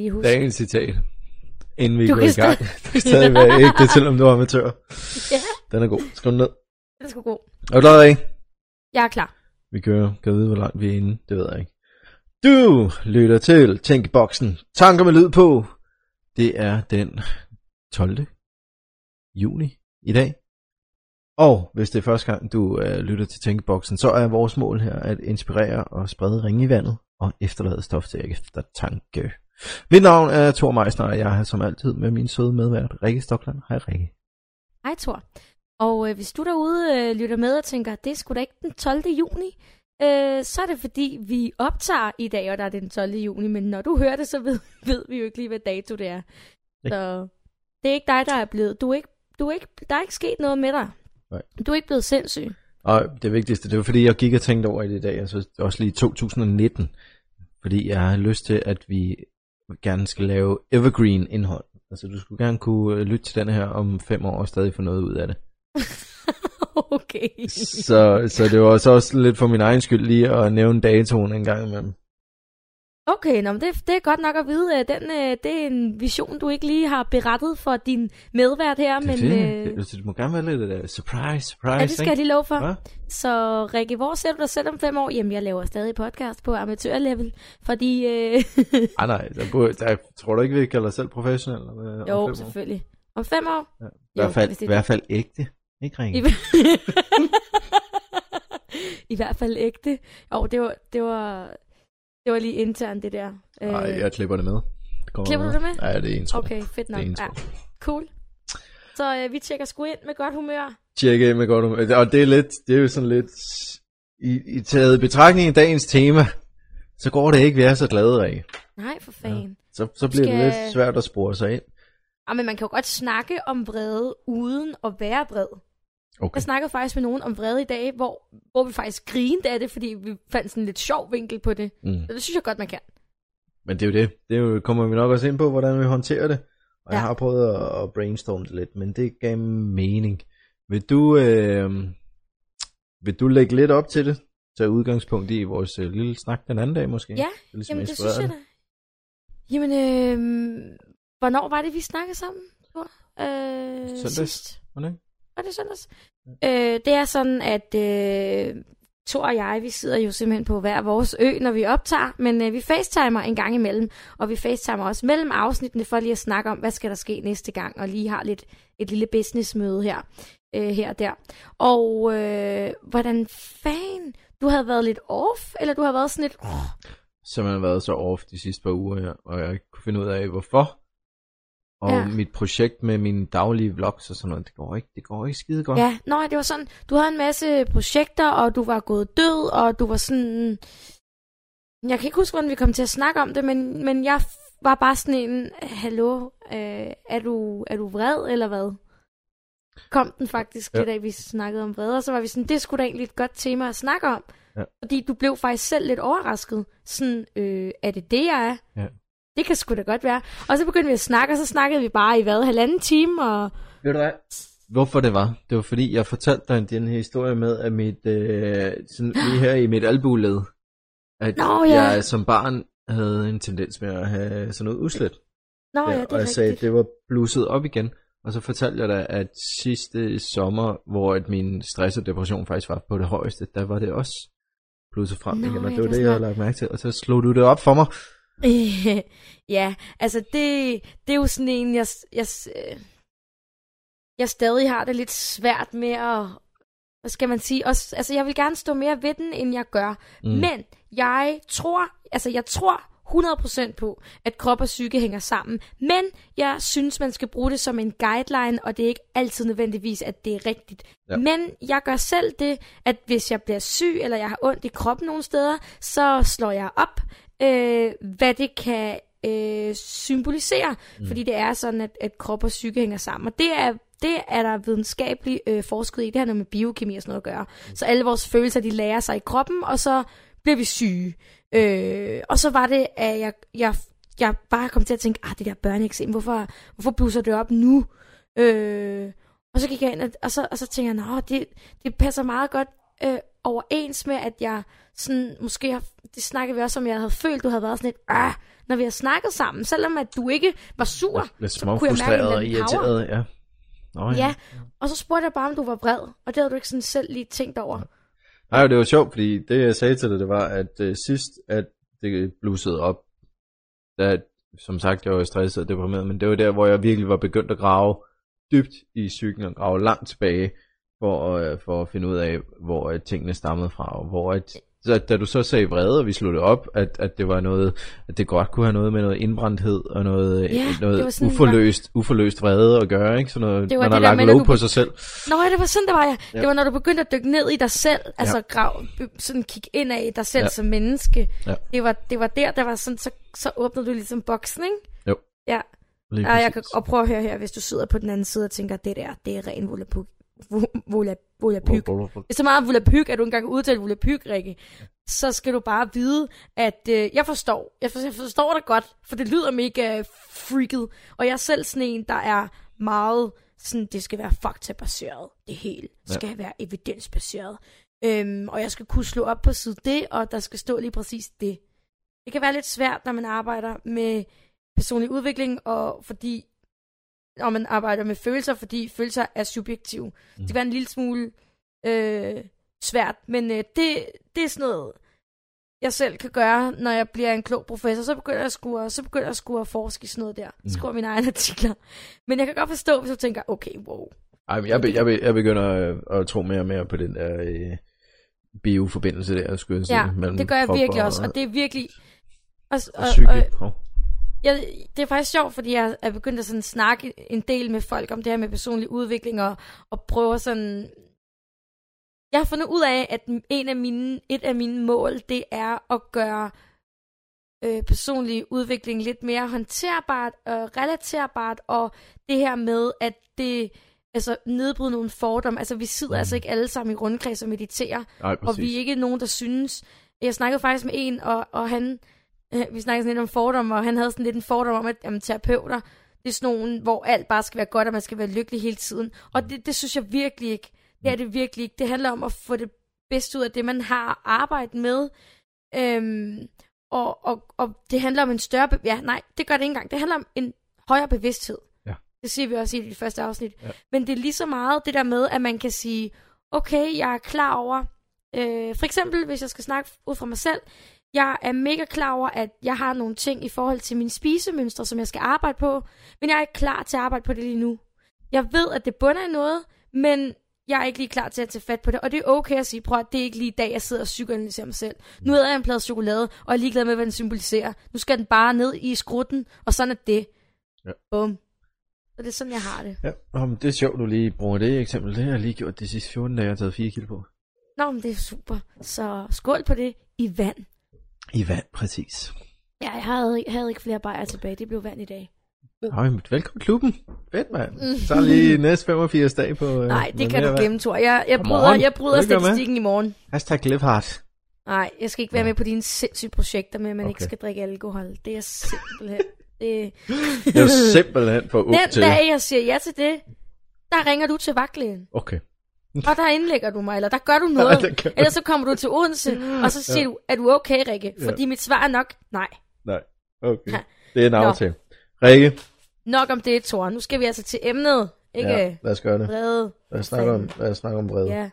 lige huske. Dagens citat. Inden vi Du går i gang. Det kan stadig være ægte, selvom du er amatør. Ja, Den er god. Skriv den ned. det er sgu god. Er du klar, ikke? Jeg er klar. Vi kører. Kan vide, hvor langt vi er inde? Det ved jeg ikke. Du lytter til Tænkeboksen. Tanker med lyd på. Det er den 12. juni i dag. Og hvis det er første gang, du uh, lytter til Tænkeboksen, så er vores mål her at inspirere og sprede ringe i vandet og efterlade stof til eftertanke. Mit navn er Thor Meisner, og jeg er som altid med min søde medvært, Rikke Stokland. Hej Rikke. Hej Thor. Og øh, hvis du derude øh, lytter med og tænker, det er sgu da ikke den 12. juni, øh, så er det fordi, vi optager i dag, og der er den 12. juni, men når du hører det, så ved, ved vi jo ikke lige, hvad dato det er. Nej. Så det er ikke dig, der er blevet. Du er ikke, du er ikke, der er ikke sket noget med dig. Nej. Du er ikke blevet sindssyg. Og det vigtigste, det var fordi, jeg gik og tænkte over i det i dag, altså også lige 2019, fordi jeg har lyst til, at vi gerne skal lave evergreen indhold. Altså du skulle gerne kunne øh, lytte til den her om fem år og stadig få noget ud af det. okay. Så, så det var så også lidt for min egen skyld lige at nævne datoen en gang imellem. Okay, nå, men det, det er godt nok at vide. øh, Den, øh, det er en vision, du ikke lige har berettet for din medvært her, men det, øh, det, det, det må gerne være lidt uh, surprise, surprise. ja, det skal jeg lige love for. Hva? Så Rikke, hvor ser du dig selv om fem år? Jamen, jeg laver stadig podcast på amatørlevel, fordi... Øh, Ah, nej, der, burde, der, tror du ikke, vi kalder os selv professionelle? øh, om jo, år? selvfølgelig. Om fem år? Ja. I, hvert fald, hvis I det- hvert fald ægte. Ikke ringe. I, I hvert fald ægte. Jo, det var, det var, det var lige internt, det der. Øh, Nej, jeg klipper det med. Det kommer Klipper du det med? Ja, det er intro. Okay, fedt nok. Det er intro. Ja, cool. Så øh, vi tjekker sgu ind med godt humør. Tjekke ind med godt humør. Og det er, lidt, det er jo sådan lidt... I, i taget i betragtning af dagens tema, så går det ikke, vi er så glade af. Nej, for fanden. Så, så bliver Skal- det lidt svært at spore sig ind. Ja. men man kan jo godt snakke om vrede uden at være vred. Okay. Jeg snakkede faktisk med nogen om vrede i dag, hvor, hvor vi faktisk grinede af det, fordi vi fandt sådan en lidt sjov vinkel på det. Mm. Så det synes jeg godt, man kan. Men det er jo det. Det er jo, kommer vi nok også ind på, hvordan vi håndterer det. Og ja. jeg har prøvet at, at brainstorme det lidt, men det gav mening. Vil du, øh, vil du lægge lidt op til det? Tage udgangspunkt i vores øh, lille snak den anden dag måske? Ja, Det ligesom Jamen, det synes jeg da. Jamen, øh, hvornår var det, vi snakkede sammen? Thor? Øh, Søndags. sidst. Hvordan? Var det søndags? Øh, det er sådan, at øh, Thor og jeg, vi sidder jo simpelthen på hver vores ø, når vi optager, men øh, vi facetimer en gang imellem, og vi facetimer også mellem afsnittene for lige at snakke om, hvad skal der ske næste gang, og lige har lidt et lille businessmøde her, øh, her og der. Og øh, hvordan fan, du havde været lidt off, eller du har været sådan lidt, oh, som har været så off de sidste par uger her, og jeg ikke kunne finde ud af, hvorfor. Og ja. Mit projekt med mine daglige vlogs og sådan noget, det går ikke, det går ikke skide godt. ja, nej, det var sådan, du havde en masse projekter, og du var gået død, og du var sådan, jeg kan ikke huske, hvordan vi kom til at snakke om det, men, men jeg var bare sådan en, hallo, øh, er, du, er du vred, eller hvad? Kom den faktisk, Ja. dag vi snakkede om vrede, og så var vi sådan, det skulle da egentlig et godt tema at snakke om. Ja. Fordi du blev faktisk selv lidt overrasket. Sådan, øh, er det det, jeg er? Ja. Det kan sgu da godt være. Og så begyndte vi at snakke, og så snakkede vi bare i hvad, halvanden time, og Ved du hvad? Hvorfor det var? Det var fordi, jeg fortalte dig den her historie med, at mit, øh, sådan lige her i mit albuled, at Nå, ja. jeg som barn havde en tendens med at have sådan noget uslet. Nå ja, Ja, det og er jeg sagde, at rigtigt. det var blusset op igen. Og så fortalte jeg dig, at sidste sommer, hvor at min stress og depression faktisk var på det højeste, der var det også blusset frem Nå, igen. Og det var det jeg havde lagt mærke til. Og så slog du det op for mig. ja, altså det, det er jo sådan en, jeg, jeg, øh, jeg stadig har det lidt svært med at, hvad skal man sige, også, altså jeg vil gerne stå mere ved den, end jeg gør. Mm. Men jeg tror, altså jeg tror 100% på, at krop og psyke hænger sammen. Men jeg synes, man skal bruge det som en guideline, og det er ikke altid nødvendigvis, at det er rigtigt. Ja. Men jeg gør selv det, at hvis jeg bliver syg, eller jeg har ondt i kroppen nogle steder, så slår jeg op, øh, hvad det kan øh, symbolisere. Mm. Fordi det er sådan, at, at krop og psyke hænger sammen. Og det er det er der videnskabeligt øh, forsket i. Det har noget med biokemi og sådan noget at gøre. Mm. Så alle vores følelser, de lærer sig i kroppen, og så bliver vi syge. Øh, og så var det, at jeg, jeg, jeg bare kom til at tænke, ah, det der børneeksem, hvorfor, hvorfor blusser det op nu? Øh, og så gik jeg ind, og, og, så, og så tænkte jeg, nå, det, det passer meget godt øh, overens med, at jeg sådan, måske har, det snakkede vi også om, jeg havde følt, du havde været sådan lidt, ah, når vi har snakket sammen, selvom at du ikke var sur, Lidt, så kunne jeg mærke en og anden power. irriteret, ja. Nå, Ja, og så spurgte jeg bare, om du var vred, og det havde du ikke sådan selv lige tænkt over. Nej, det var sjovt, fordi det jeg sagde til dig, det var, at øh, sidst, at det blussede op, da, som sagt, jeg var stresset og deprimeret, men det var der, hvor jeg virkelig var begyndt at grave dybt i psyken og grave langt tilbage, for, øh, for at finde ud af, hvor øh, tingene stammede fra, og hvor at, så da du så sagde vrede, og vi sluttede op, at, at det var noget, at det godt kunne have noget med noget indbrændthed og noget, øh, Ja, noget det var sådan, uforløst, uforløst vrede at gøre, ikke? Sådan noget, Det var man har det der lagt lov du på sig selv. Nå, ja, det var sådan, det var, ja. Ja. Det var, når du begyndte at dykke ned i dig selv, altså grav, by- sådan kigge ind af dig selv Ja. som menneske. Ja. Det, var, det var der, der var sådan, så, så åbnede du ligesom boksen, ikke? Jo. Ja, Lige ja jeg kan, og prøve at høre her, hvis du sidder på den anden side og tænker, det der, det er ren volapyk. Volapyk. Er så meget volapyk, at du engang kan udtale volapyk, Rikke. Så skal du bare vide, at øh, jeg forstår. Jeg, for, jeg forstår det godt, for det lyder mega freaket. Og jeg er selv sådan en, der er meget sådan, det skal være faktabaseret. Det hele skal ja. være evidensbaseret. Øhm, og jeg skal kunne slå op på side det, og der skal stå lige præcis det. Det kan være lidt svært, når man arbejder med personlig udvikling, og fordi når man arbejder med følelser, fordi følelser er subjektive. Mm. Det kan være en lille smule øh, svært, men øh, det, det er sådan noget, jeg selv kan gøre, når jeg bliver en klog professor. Så begynder jeg at, så begynder jeg sgu at forske i sådan noget der. Mm. Skrive mine egne artikler. Men jeg kan godt forstå, hvis du tænker, okay, wow. Ej, men jeg, be, jeg, be, jeg begynder øh, at tro mere og mere på den der øh, bioforbindelse der, skulle jeg sige. Ja, det gør jeg virkelig og, også, og det er virkelig... Og, og og, og, Hov. Jeg, det er faktisk sjovt, fordi jeg er begyndt at sådan snakke en del med folk om det her med personlig udvikling, og, og prøver sådan... Jeg har fundet ud af, at en af mine, et af mine mål, det er at gøre øh, personlig udvikling lidt mere håndterbart og relaterbart, og det her med, at det altså nedbryde nogle fordomme. Altså, vi sidder mm. altså ikke alle sammen i rundkreds og mediterer, Nej, og vi er ikke nogen, der synes... Jeg snakkede faktisk med en, og, og han... Øh, vi snakkede sådan lidt om fordomme, og han havde sådan lidt en fordom om, at jamen, terapeuter, det er sådan nogen, hvor alt bare skal være godt, og man skal være lykkelig hele tiden. Og det, det synes jeg virkelig ikke. Det er det virkelig ikke. Det handler om at få det bedste ud af det, man har arbejdet med. Øhm, og, og, og det handler om en større... Be- ja, nej, det gør det ikke engang. Det handler om en højere bevidsthed. Ja. Det siger vi også i det første afsnit. Ja. Men det er lige så meget det der med, at man kan sige, okay, jeg er klar over... Øh, for eksempel, hvis jeg skal snakke ud fra mig selv, jeg er mega klar over, at jeg har nogle ting i forhold til mine spisemønstre, som jeg skal arbejde på, men jeg er ikke klar til at arbejde på det lige nu. Jeg ved, at det bunder i noget, men jeg er ikke lige klar til at tage fat på det. Og det er okay at sige, prøv at det er ikke lige i dag, jeg sidder og psykoanalyserer mig selv. Nu er jeg en plade chokolade, og jeg er ligeglad med, hvad den symboliserer. Nu skal den bare ned i skrutten, og sådan er det. Ja. Bum. Så det er sådan, jeg har det. Ja, men det er sjovt, du lige bruger det eksempel. Det har jeg lige gjort de sidste 14 dage, jeg har taget 4 kilo på. Nå, men det er super. Så skål på det i vand. I vand, præcis. Ja, jeg havde, jeg havde ikke flere bajer tilbage. Det blev vand i dag. Men velkommen i klubben. Fedt, mand. Så lige næste 85 dage på... øh, Nej, det kan du gemme, Thor. Jeg, jeg bryder, jeg bryder statistikken i morgen. Hashtag live hard. Nej, jeg skal ikke være med på dine sindssyge projekter med, at man okay. ikke skal drikke alkohol. Det er simpelthen... det... Det er simpelthen for ung Den til. dag, jeg siger ja til det, der ringer du til vagtlægen. Okay. Og der indlægger du mig, eller der gør du noget. det kan- Ellers så kommer du til Odense, og så siger Ja. du, er du okay, Rikke? Ja. Fordi mit svar er nok, nej. Nej. Okay. Ja. Det er en Nå. aftale. Rikke. Nok om det, Thor. Nu skal vi altså til emnet. Ikke Ja, lad os gøre det. vrede. Lad os snakke om, lad os snakke om vrede. Ja.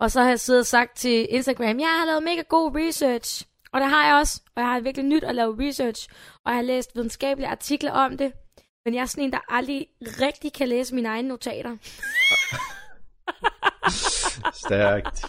Og så har jeg siddet og sagt til Instagram, jeg har lavet mega god research. Og det har jeg også. Og jeg har virkelig nyt at lave research. Og jeg har læst videnskabelige artikler om det. Men jeg er sådan en, der aldrig rigtig kan læse mine egne notater. Stærkt.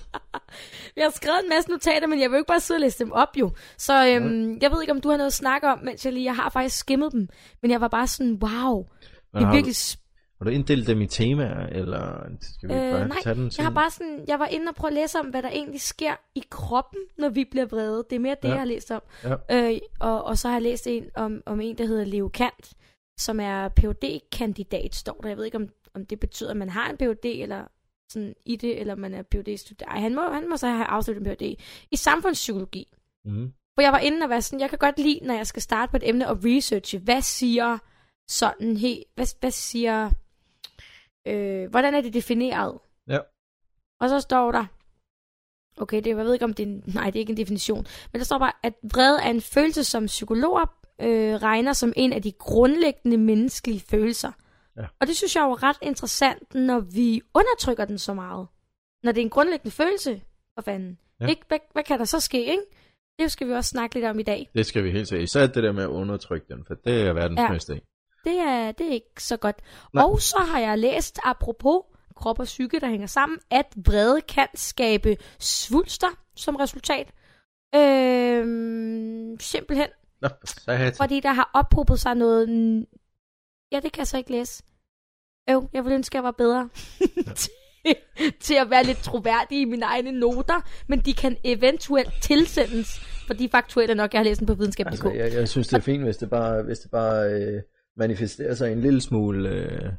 Jeg har skrevet en masse notater, men jeg vil ikke bare sidde og læse dem op jo. Så øhm, jeg ved ikke, om du har noget at snakke om, mens jeg lige... Jeg har faktisk skimmet dem. Men jeg var bare sådan, wow. Det Men er har, virkelig... du, har du inddelt dem i temaer, eller skal vi Øh, bare nej, tage den Jeg har bare sådan, jeg var inde og prøve at læse om, hvad der egentlig sker i kroppen, når vi bliver vrede. Det er mere det, Ja. jeg har læst om. Ja. Øh, og, og så har jeg læst en om, om en, der hedder Leo Kant, som er phd kandidat står der. Jeg ved ikke, om, om det betyder, at man har en Ph.D. eller sådan i det, eller man er phd student Ej, han må, han må så have afsluttet en Ph.D. i samfundspsykologi. Mm. For jeg var inde og være sådan, jeg kan godt lide, når jeg skal starte på et emne og researche, hvad siger sådan helt, hvad, hvad siger, øh, hvordan er det defineret? Ja. Og så står der, Okay, det, jeg ved ikke om det er, nej, det er ikke en definition, men der står bare, at vrede er en følelse, som psykologer øh, regner som en af de grundlæggende menneskelige følelser. Ja. Og det synes jeg er ret interessant, når vi undertrykker den så meget. Når det er en grundlæggende følelse, for fanden. Ja. Ikke, hvad, hvad kan der så ske, ikke? Det skal vi også snakke lidt om i dag. Det skal vi helt sikkert. Især det der med at undertrykke den, for det er verdensmester ja. Det er, det er ikke så godt. Nej. Og så har jeg læst, apropos krop og psyke, der hænger sammen, at vrede kan skabe svulster som resultat. Øhm, simpelthen, Nå, så jeg til. fordi der har ophobet sig noget... Ja, det kan jeg så ikke læse. Øv, jeg ville ønske, at jeg var bedre til, til at være lidt troværdig i mine egne noter, men de kan eventuelt tilsendes, for de faktuelle nok, jeg har læst den på videnskab.dk. Altså, jeg, jeg synes, det er fint, hvis det bare, hvis det bare øh, manifesterer sig en lille smule øh,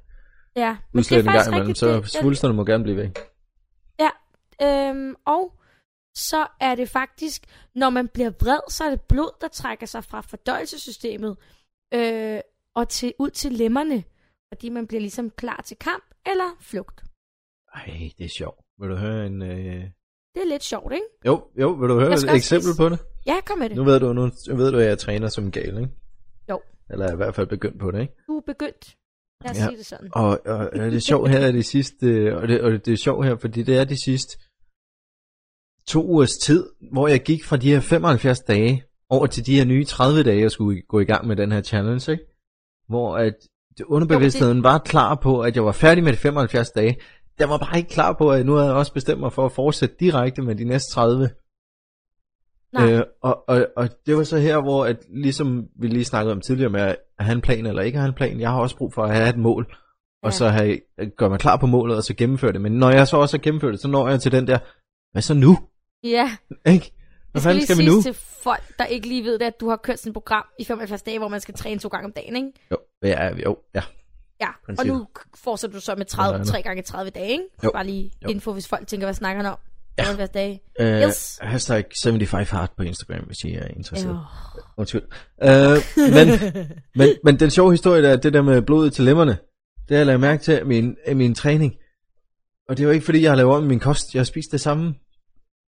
ja, men udslæt en gang imellem, så det- svulsterne må gerne blive væk. Øhm, og så er det faktisk, når man bliver vred, så er det blod, der trækker sig fra fordøjelsessystemet øh, og til, ud til lemmerne, fordi man bliver ligesom klar til kamp eller flugt. Ej, det er sjovt. Vil du høre en... Øh... Det er lidt sjovt, ikke? Jo, jo, vil du høre et eksempel spise. på det? Ja, kom med det. Nu ved du, nu ved du, at jeg træner som gal, ikke? Jo. Eller er i hvert fald begyndt på det, ikke? Du er begyndt. Lad os Ja. sige det sådan. Og, og, og det er sjovt her er de sidste, og det, og det er sjovt her, fordi det er de sidste to ugers tid, hvor jeg gik fra de her 75 dage over til de her nye 30 dage, jeg skulle gå i gang med den her challenge, ikke? Hvor at det underbevidstheden var klar på, at jeg var færdig med de 75 dage. Jeg var bare ikke klar på, at nu havde jeg også bestemt mig for at fortsætte direkte med de næste 30. Nej, Øh, og, og, og det var så her, hvor at, ligesom vi lige snakkede om tidligere med at have en plan eller ikke have en plan, jeg har også brug for at have et mål, og Ja. så have, gøre mig klar på målet, og så gennemføre det. Men når jeg så også har gennemført det, så når jeg til den der, hvad så nu? ja. Ikke? Hvad skal fanden skal vi nu? til folk, der ikke lige ved det, at du har kørt sådan et program i 75 dage, hvor man skal træne to gange om dagen, ikke? Jo, ja, jo, ja. Ja, og Princippet. nu fortsætter du så med Hvad er 30, det? 3 gange 30 dage, ikke? Jo. Bare lige Jo. info, hvis folk tænker, hvad snakker han om? Ja. 75 dage. Uh, Yes. Hashtag 75 heart på Instagram, hvis I er interesseret. Øh. Undskyld. Uh, men, men, men den sjove historie, der er det der med blodet til lemmerne, det har jeg lagt mærke til af min, af min træning. Og det er jo ikke fordi, jeg har lavet om i min kost. Jeg har spist det samme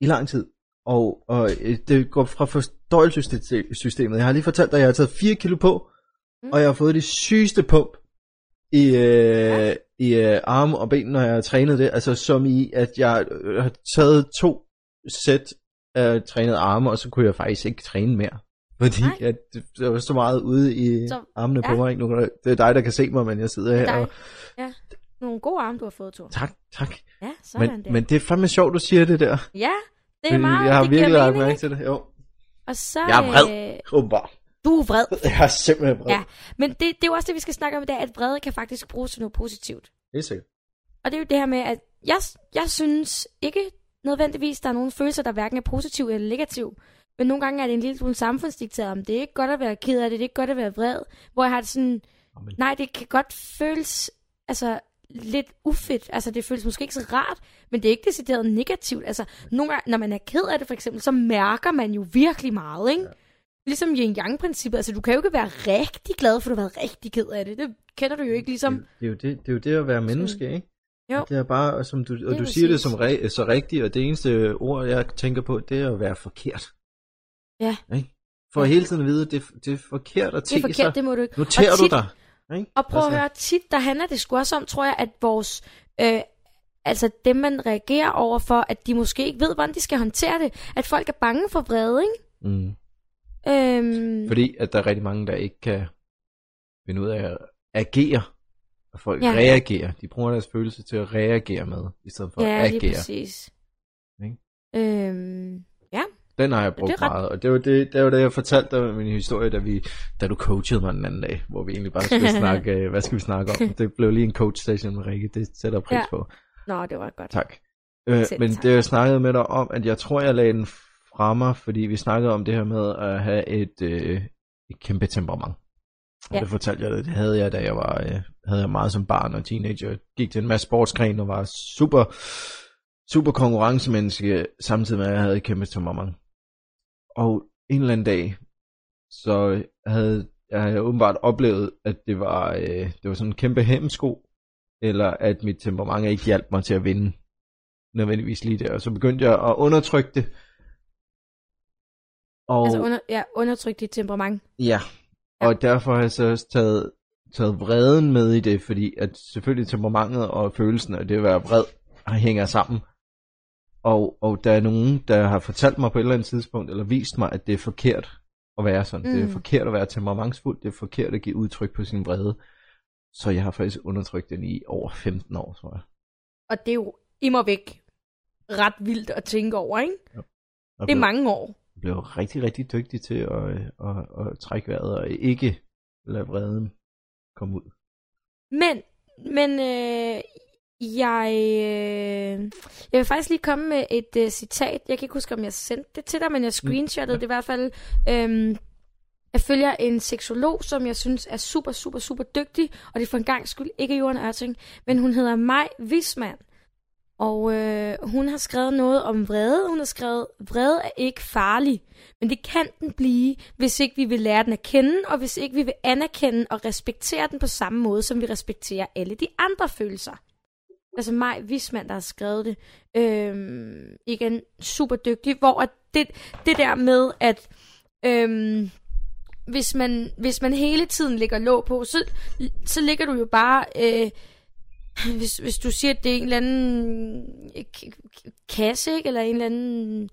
i lang tid. Og, og øh, det går fra fordøjelsessystemet. Jeg har lige fortalt dig, at jeg har taget 4 kilo på, Mm. og jeg har fået det sygeste pump i, øh, i øh, arme og ben, når jeg har trænet det. Altså som i, at jeg øh, har taget to sæt af trænet arme, og så kunne jeg faktisk ikke træne mere. Fordi Nej. at det- var så meget ude i Så- armene på ja. mig. Ikke? Nu, det er dig, der kan se mig, men jeg sidder her. Og, Ja, nogle gode arme, du har fået, Thor. tak, tak. Ja, sådan Men, der. men det er fandme sjovt, du siger det der. ja, det er meget, jeg har det virkelig lagt mærke til det. Jo. Og så, Jeg er vred. Øh, Åbenbart. du er vred. Jeg er simpelthen vred. Ja, men det, det er jo også det, vi skal snakke om i dag, at vrede kan faktisk bruges til noget positivt. Helt sikkert. Og det er jo det her med, at jeg, jeg synes ikke nødvendigvis, der er nogle følelser, der hverken er positive eller negative. Men nogle gange er det en lille smule samfundsdikteret, om det er ikke godt at være ked af det, det er ikke godt at være vred. Hvor jeg har det sådan, Amen. nej, det kan godt føles altså, lidt ufedt. Altså, det føles måske ikke så rart, men det er ikke decideret negativt. Altså, nogle gange, når man er ked af det for eksempel, så mærker man jo virkelig meget, ikke? Ja. Ligesom yin-yang-princippet. Altså, du kan jo ikke være rigtig glad, for du har været rigtig ked af det. Det kender du jo ikke ligesom. Det, det, er jo det, det er jo det at være menneske, ikke? Jo. Det er bare, og som du, og du siger det som re, så rigtigt, og det eneste ord, jeg tænker på, det er at være forkert. Ja. Ikke? For Ja. hele tiden at vide, at det, det er forkert at Det er forkert, sig. det må du ikke. Noterer Og du tit- dig? Ikke? Og prøv Altså, at høre, tit der handler det sgu også om, tror jeg, at vores... Øh, altså dem, man reagerer over for, at de måske ikke ved, hvordan de skal håndtere det. At folk er bange for vrede, ikke? Mm. Øhm, Fordi at der er rigtig mange, der ikke kan finde ud af at agere. Og folk Ja. ja. reagerer. De bruger deres følelse til at reagere med, i stedet for ja, at lige agere. præcis. Ikke? Øhm, Den har jeg brugt Det ret- meget, og det var det, det var det, jeg fortalte dig min historie, da, vi, da du coachede mig den anden dag, hvor vi egentlig bare skulle snakke, øh, hvad skal vi snakke om? Det blev lige en coach session med Rikke, det sætter jeg pris Ja. på. nå, det var godt. Tak. Øh, Selv men tak. det jeg snakkede med dig om, at jeg tror, jeg lagde den fra mig, fordi vi snakkede om det her med at have et, øh, et kæmpe temperament. Og Ja. det fortalte jeg dig, det havde jeg, da jeg var øh, havde jeg meget som barn og teenager. Gik til en masse sportsgren og var super, super konkurrencemenneske, samtidig med, at jeg havde et kæmpe temperament. Og en eller anden dag, så havde jeg havde åbenbart oplevet, at det var, øh, det var sådan en kæmpe hemsko, eller at mit temperament ikke hjalp mig til at vinde. nødvendigvis lige der. Og så begyndte jeg at undertrykke det. Og, altså under, ja, undertrykke dit temperament. Ja, og ja. derfor har jeg så også taget, taget vreden med i det, fordi at selvfølgelig temperamentet og følelsen af det at være vred hænger sammen. Og, og der er nogen, der har fortalt mig på et eller andet tidspunkt, eller vist mig, at det er forkert at være sådan. Mm. Det er mm. forkert at være temperamentsfuld, det er forkert at give udtryk på sin vrede. Så jeg har faktisk undertrykt den i over 15 år, tror jeg. Og det er jo immer væk ret vildt at tænke over, ikke? Ja. Det er mange år. Jeg blev rigtig, rigtig dygtig til at, at, at, at trække vejret og ikke lade vreden komme ud. Men, men øh, jeg, øh, jeg vil faktisk lige komme med et øh, citat. Jeg kan ikke huske, om jeg sendte det til dig, men jeg screenshottede mm. det i hvert fald. Øh, jeg følger en seksolog, som jeg synes er super, super, super dygtig, og det er for en gang skyld ikke Jorden Ørting, men hun hedder Maj Wisman. Og øh, hun har skrevet noget om vrede. Hun har skrevet, vrede er ikke farlig, men det kan den blive, hvis ikke vi vil lære den at kende, og hvis ikke vi vil anerkende og respektere den på samme måde, som vi respekterer alle de andre følelser. Altså mig, Vismand, der har skrevet det. Øhm, igen, super dygtig. Hvor at det, det der med, at øhm, hvis, man, hvis man hele tiden ligger låg på, så, så ligger du jo bare... Øh, hvis, hvis du siger, at det er en eller anden kasse, ikke? eller en eller anden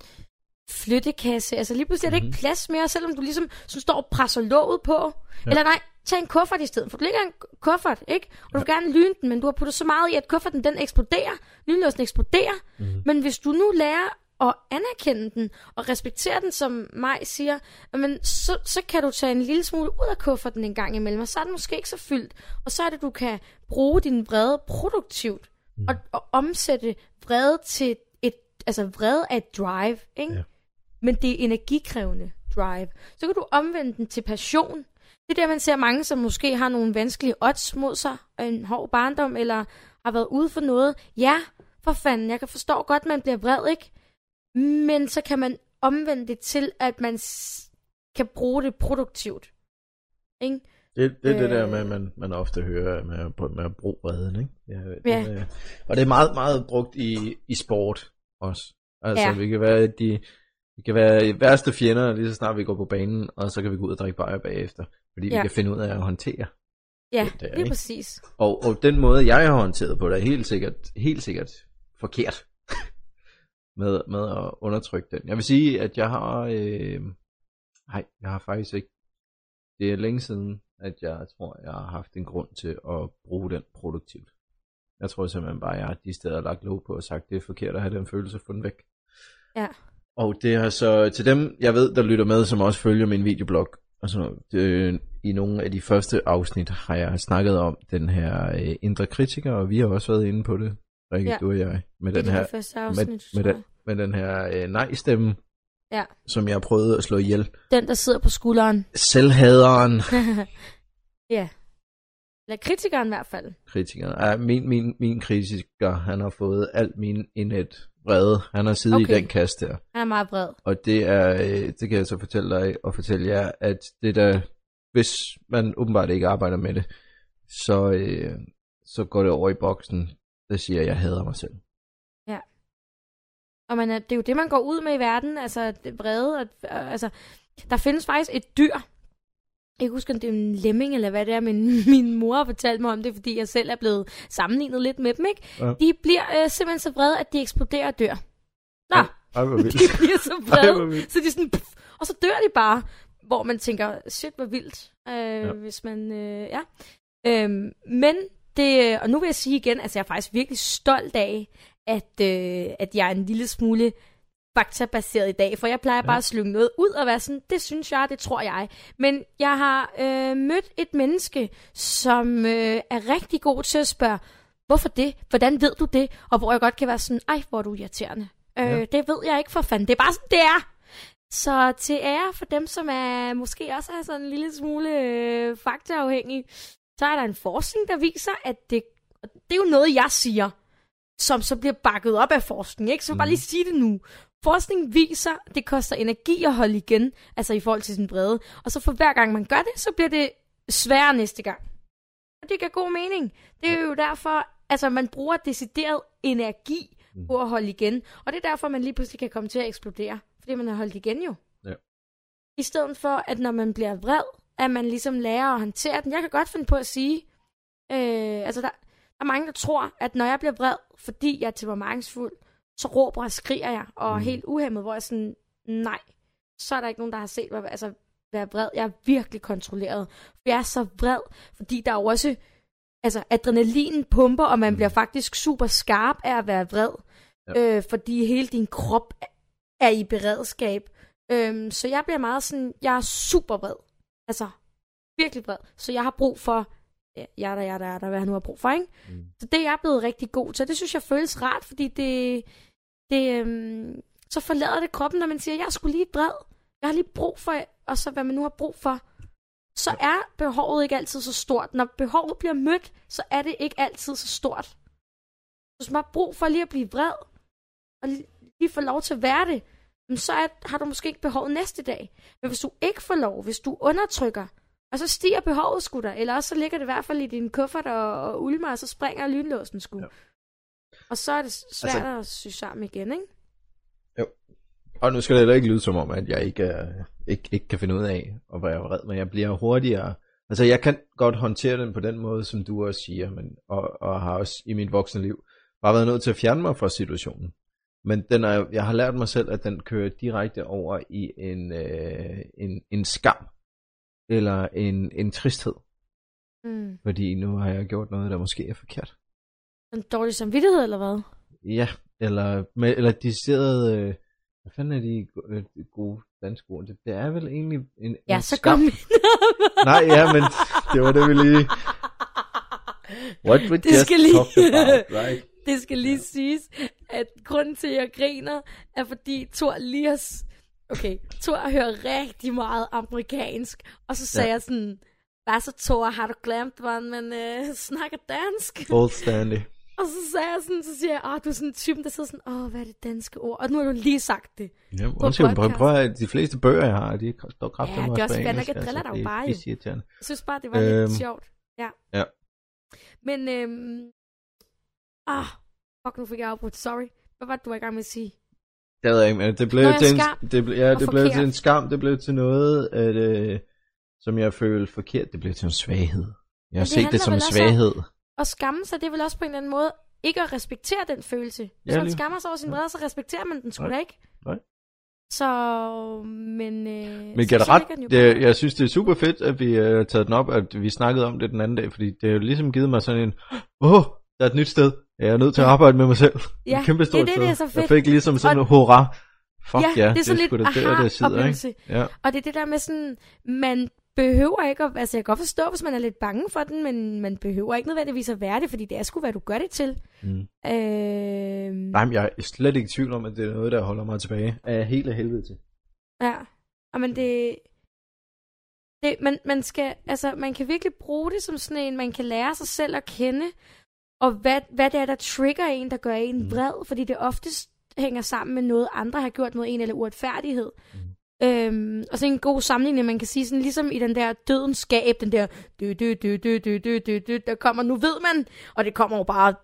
flyttekasse, altså lige pludselig er det ikke mhm. plads mere, selvom du ligesom så står og presser låget på. Ja. Eller nej, tag en kuffert i stedet, for du ligger en kuffert, ikke? Og du vil gerne lyne den, men du har puttet så meget i, at kufferten den eksploderer. Lynlåsen eksploderer. Mm-hmm. Men hvis du nu lærer at anerkende den og respektere den, som mig siger, men så, så kan du tage en lille smule ud af kufferten en gang imellem, og så er den måske ikke så fyldt. Og så er det, du kan bruge din vrede produktivt mm. og, og omsætte vrede til et, altså vrede er et drive, ikke? Ja. Men det er energikrævende drive. Så kan du omvende den til passion. Det er der, man ser mange, som måske har nogle vanskelige odds mod sig, en hård barndom, eller har været ude for noget. Ja, for fanden, jeg kan forstå godt, at man bliver vred, ikke? Men så kan man omvende det til, at man kan bruge det produktivt. Ikke? Det, det er øh, det der med, at man, man ofte hører med, med at bruge vreden, ikke? Ja, det, ja. Øh, og det er meget, meget brugt i, i sport også. Altså, ja. vi kan være de, vi kan være værste fjender, lige så snart vi går på banen, og så kan vi gå ud og drikke bajer bagefter. Fordi ja. vi kan finde ud af at håndtere Ja, det er, lige ikke? præcis. Og, og den måde, jeg har håndteret på det, er helt sikkert, helt sikkert forkert med, med at undertrykke den. Jeg vil sige, at jeg har... Øh, nej, jeg har faktisk ikke... Det er længe siden, at jeg tror, jeg har haft en grund til at bruge den produktivt. Jeg tror simpelthen bare, at jeg har de steder lagt lov på og sagt, at det er forkert at have den følelse fundet væk. Ja. Og det har så til dem, jeg ved, der lytter med, som også følger min videoblog, altså det, i nogle af de første afsnit har jeg snakket om den her øh, indre kritiker, og vi har også været inde på det, Rikke, ja. du og jeg, med den her, afsnit, med, med, den, med den her øh, nej-stemme, ja. som jeg prøvede at slå ihjel. Den, der sidder på skulderen. Selvhaderen. ja. Eller kritikeren i hvert fald. Kritikeren. Ja, min, min, min kritiker, han har fået alt min indet vrede. Han har siddet okay. i den kasse der. Han er meget vred. Og det er, øh, det kan jeg så fortælle dig og fortælle jer, at det der, hvis man åbenbart ikke arbejder med det, så, øh, så går det over i boksen, der siger, at jeg hader mig selv. Ja. Og man er, det er jo det, man går ud med i verden, altså vrede. Og, altså, der findes faktisk et dyr, jeg kan huske, om det er en lemming, eller hvad det er, men min mor har fortalt mig om det, fordi jeg selv er blevet sammenlignet lidt med dem, ikke? Ja. De bliver øh, simpelthen så vrede, at de eksploderer og dør. Nå, ej, ej, de bliver så vrede, ej, så de sådan, puff, og så dør de bare, hvor man tænker, shit, hvor vildt, øh, ja. hvis man, øh, ja. Øhm, men det, og nu vil jeg sige igen, altså jeg er faktisk virkelig stolt af, at, øh, at jeg er en lille smule faktabaseret i dag, for jeg plejer ja. bare at slynge noget ud og være sådan, det synes jeg, det tror jeg. Men jeg har øh, mødt et menneske, som øh, er rigtig god til at spørge, hvorfor det? Hvordan ved du det? Og hvor jeg godt kan være sådan, ej, hvor er du irriterende. Øh, ja. Det ved jeg ikke for fanden. Det er bare sådan, det er. Så til ære for dem, som er måske også er sådan en lille smule øh, faktaafhængige, så er der en forskning, der viser, at det, det er jo noget, jeg siger, som så bliver bakket op af forskning, ikke? Så mm. bare lige sige det nu. Forskning viser, at det koster energi at holde igen, altså i forhold til sin brede. Og så for hver gang man gør det, så bliver det sværere næste gang. Og det giver god mening. Det er jo derfor, altså man bruger decideret energi Mm. på at holde igen. Og det er derfor, man lige pludselig kan komme til at eksplodere. Fordi man har holdt igen jo. Ja. I stedet for, at når man bliver vred, at man ligesom lærer at håndtere den. Jeg kan godt finde på at sige, øh, altså der, der er mange, der tror, at når jeg bliver vred, fordi jeg er temperamentsfuld, så råber og skriger jeg, og Mm. helt uhemmet, hvor jeg sådan, nej, så er der ikke nogen, der har set mig altså, være vred. Jeg er virkelig kontrolleret. For jeg er så vred, fordi der er jo også, altså adrenalin pumper, og man Mm. bliver faktisk super skarp af at være vred. Ja. Øh, fordi hele din krop er i beredskab. Øhm, så jeg bliver meget sådan, jeg er super vred. Altså, virkelig vred. Så jeg har brug for, ja, jeg der, jeg der, jeg der, hvad han nu har brug for, ikke? Mm. Så det er jeg blevet rigtig god til. Det synes jeg føles rart, fordi det, det øhm, så forlader det kroppen, når man siger, jeg sgu lige vred. Jeg har lige brug for, og så hvad man nu har brug for. Så er behovet ikke altid så stort. Når behovet bliver mødt, så er det ikke altid så stort. Hvis man har brug for lige at blive vred, og lige få lov til at være det, så er, har du måske ikke behovet næste dag. Men hvis du ikke får lov, hvis du undertrykker, og så stiger behovet sgu der, eller også så ligger det i hvert fald i din kuffert og, og ulmer, og så springer lynlåsen sgu. Ja. Og så er det svært Altså- altså, at sy sammen igen, ikke? Og nu skal det heller ikke lyde som om, at jeg ikke, er, ikke, ikke kan finde ud af at være vred, men jeg bliver hurtigere. Altså jeg kan godt håndtere den på den måde, som du også siger, men, og, og har også i mit voksne liv bare været nødt til at fjerne mig fra situationen. Men den er, jeg har lært mig selv, at den kører direkte over i en, øh, en, en skam, eller en, en tristhed, Mm. fordi nu har jeg gjort noget, der måske er forkert. En dårlig samvittighed, eller hvad? Ja, eller, med, eller decideret, øh, hvad fanden er de øh, de gode danske ord? Det, det er vel egentlig en, Ja, en så skam. kom Nej, ja, men det var det, vi lige... What we Det just skal lige- talked about, right? Det skal lige ja. siges, at grunden til, at jeg griner, er fordi Thor lige har... Okay, Thor hører rigtig meget amerikansk, og så sagde Ja. jeg sådan, hvad så Thor, har du glemt, hvordan man øh, snakker dansk? Fuldstændig. Og så sagde jeg sådan, så siger jeg, åh, du er sådan en typen, der sidder sådan, åh, hvad er det danske ord? Og nu har du lige sagt det. Ja, undskyld, prøv, prøv at de fleste bøger, jeg har, de står kraftigt Ja, det er også fair nok, jeg driller dig jo bare. Det irriterende. Jeg synes bare, det var Øhm, lidt sjovt. Ja. ja. Men, øhm, ah, fuck, nu fik jeg afbrudt, sorry. Hvad var det, du var i gang med at sige? Det ved jeg ikke, men det blev Nå, ja, til en, skam. det blev, ja, det blev til en skam, det blev til noget, at, øh, som jeg følte forkert, det blev til en svaghed. Jeg har det set det som en svaghed. Og skamme sig, det er vel også på en eller anden måde ikke at respektere den følelse. Hvis Ja, man skammer sig over sin Ja. vrede, så respekterer man den sgu da ikke. Nej. Så, men... Øh, Men det, bare- jeg synes det er super fedt, at vi har taget den op, at vi snakkede om det den anden dag, fordi det har jo ligesom givet mig sådan en, åh, oh, der er et nyt sted, jeg er nødt til at arbejde med mig selv. Ja, kæmpe stort det er det, det er så Jeg fedt. fik ligesom sådan Og- en hurra. Fuck ja, ja, det er sådan sgu lidt da der, der sidder, ikke? Ja, Og det er det der med sådan, man behøver ikke at, altså jeg kan godt forstå, hvis man er lidt bange for den, men man behøver ikke nødvendigvis at være det, fordi det er sgu, hvad du gør det til. mm. Øh, Nej, men jeg er slet ikke i tvivl om, at det er noget, der holder mig tilbage. Er jeg helt af helvede til. Ja, og men det, det man, man skal, altså man kan virkelig bruge det som sådan en, man kan lære sig selv at kende, og hvad, hvad det er, der trigger en, der gør en Mm. vred, fordi det oftest hænger sammen med noget, andre har gjort mod en, eller uretfærdighed. Mm. Øhm, og så en god sammenligning, man kan sige, sådan ligesom i den der dødens skab, den der dø, dø, dø, dø, dø, dø, dø, dø, der kommer, nu ved man, og det kommer jo bare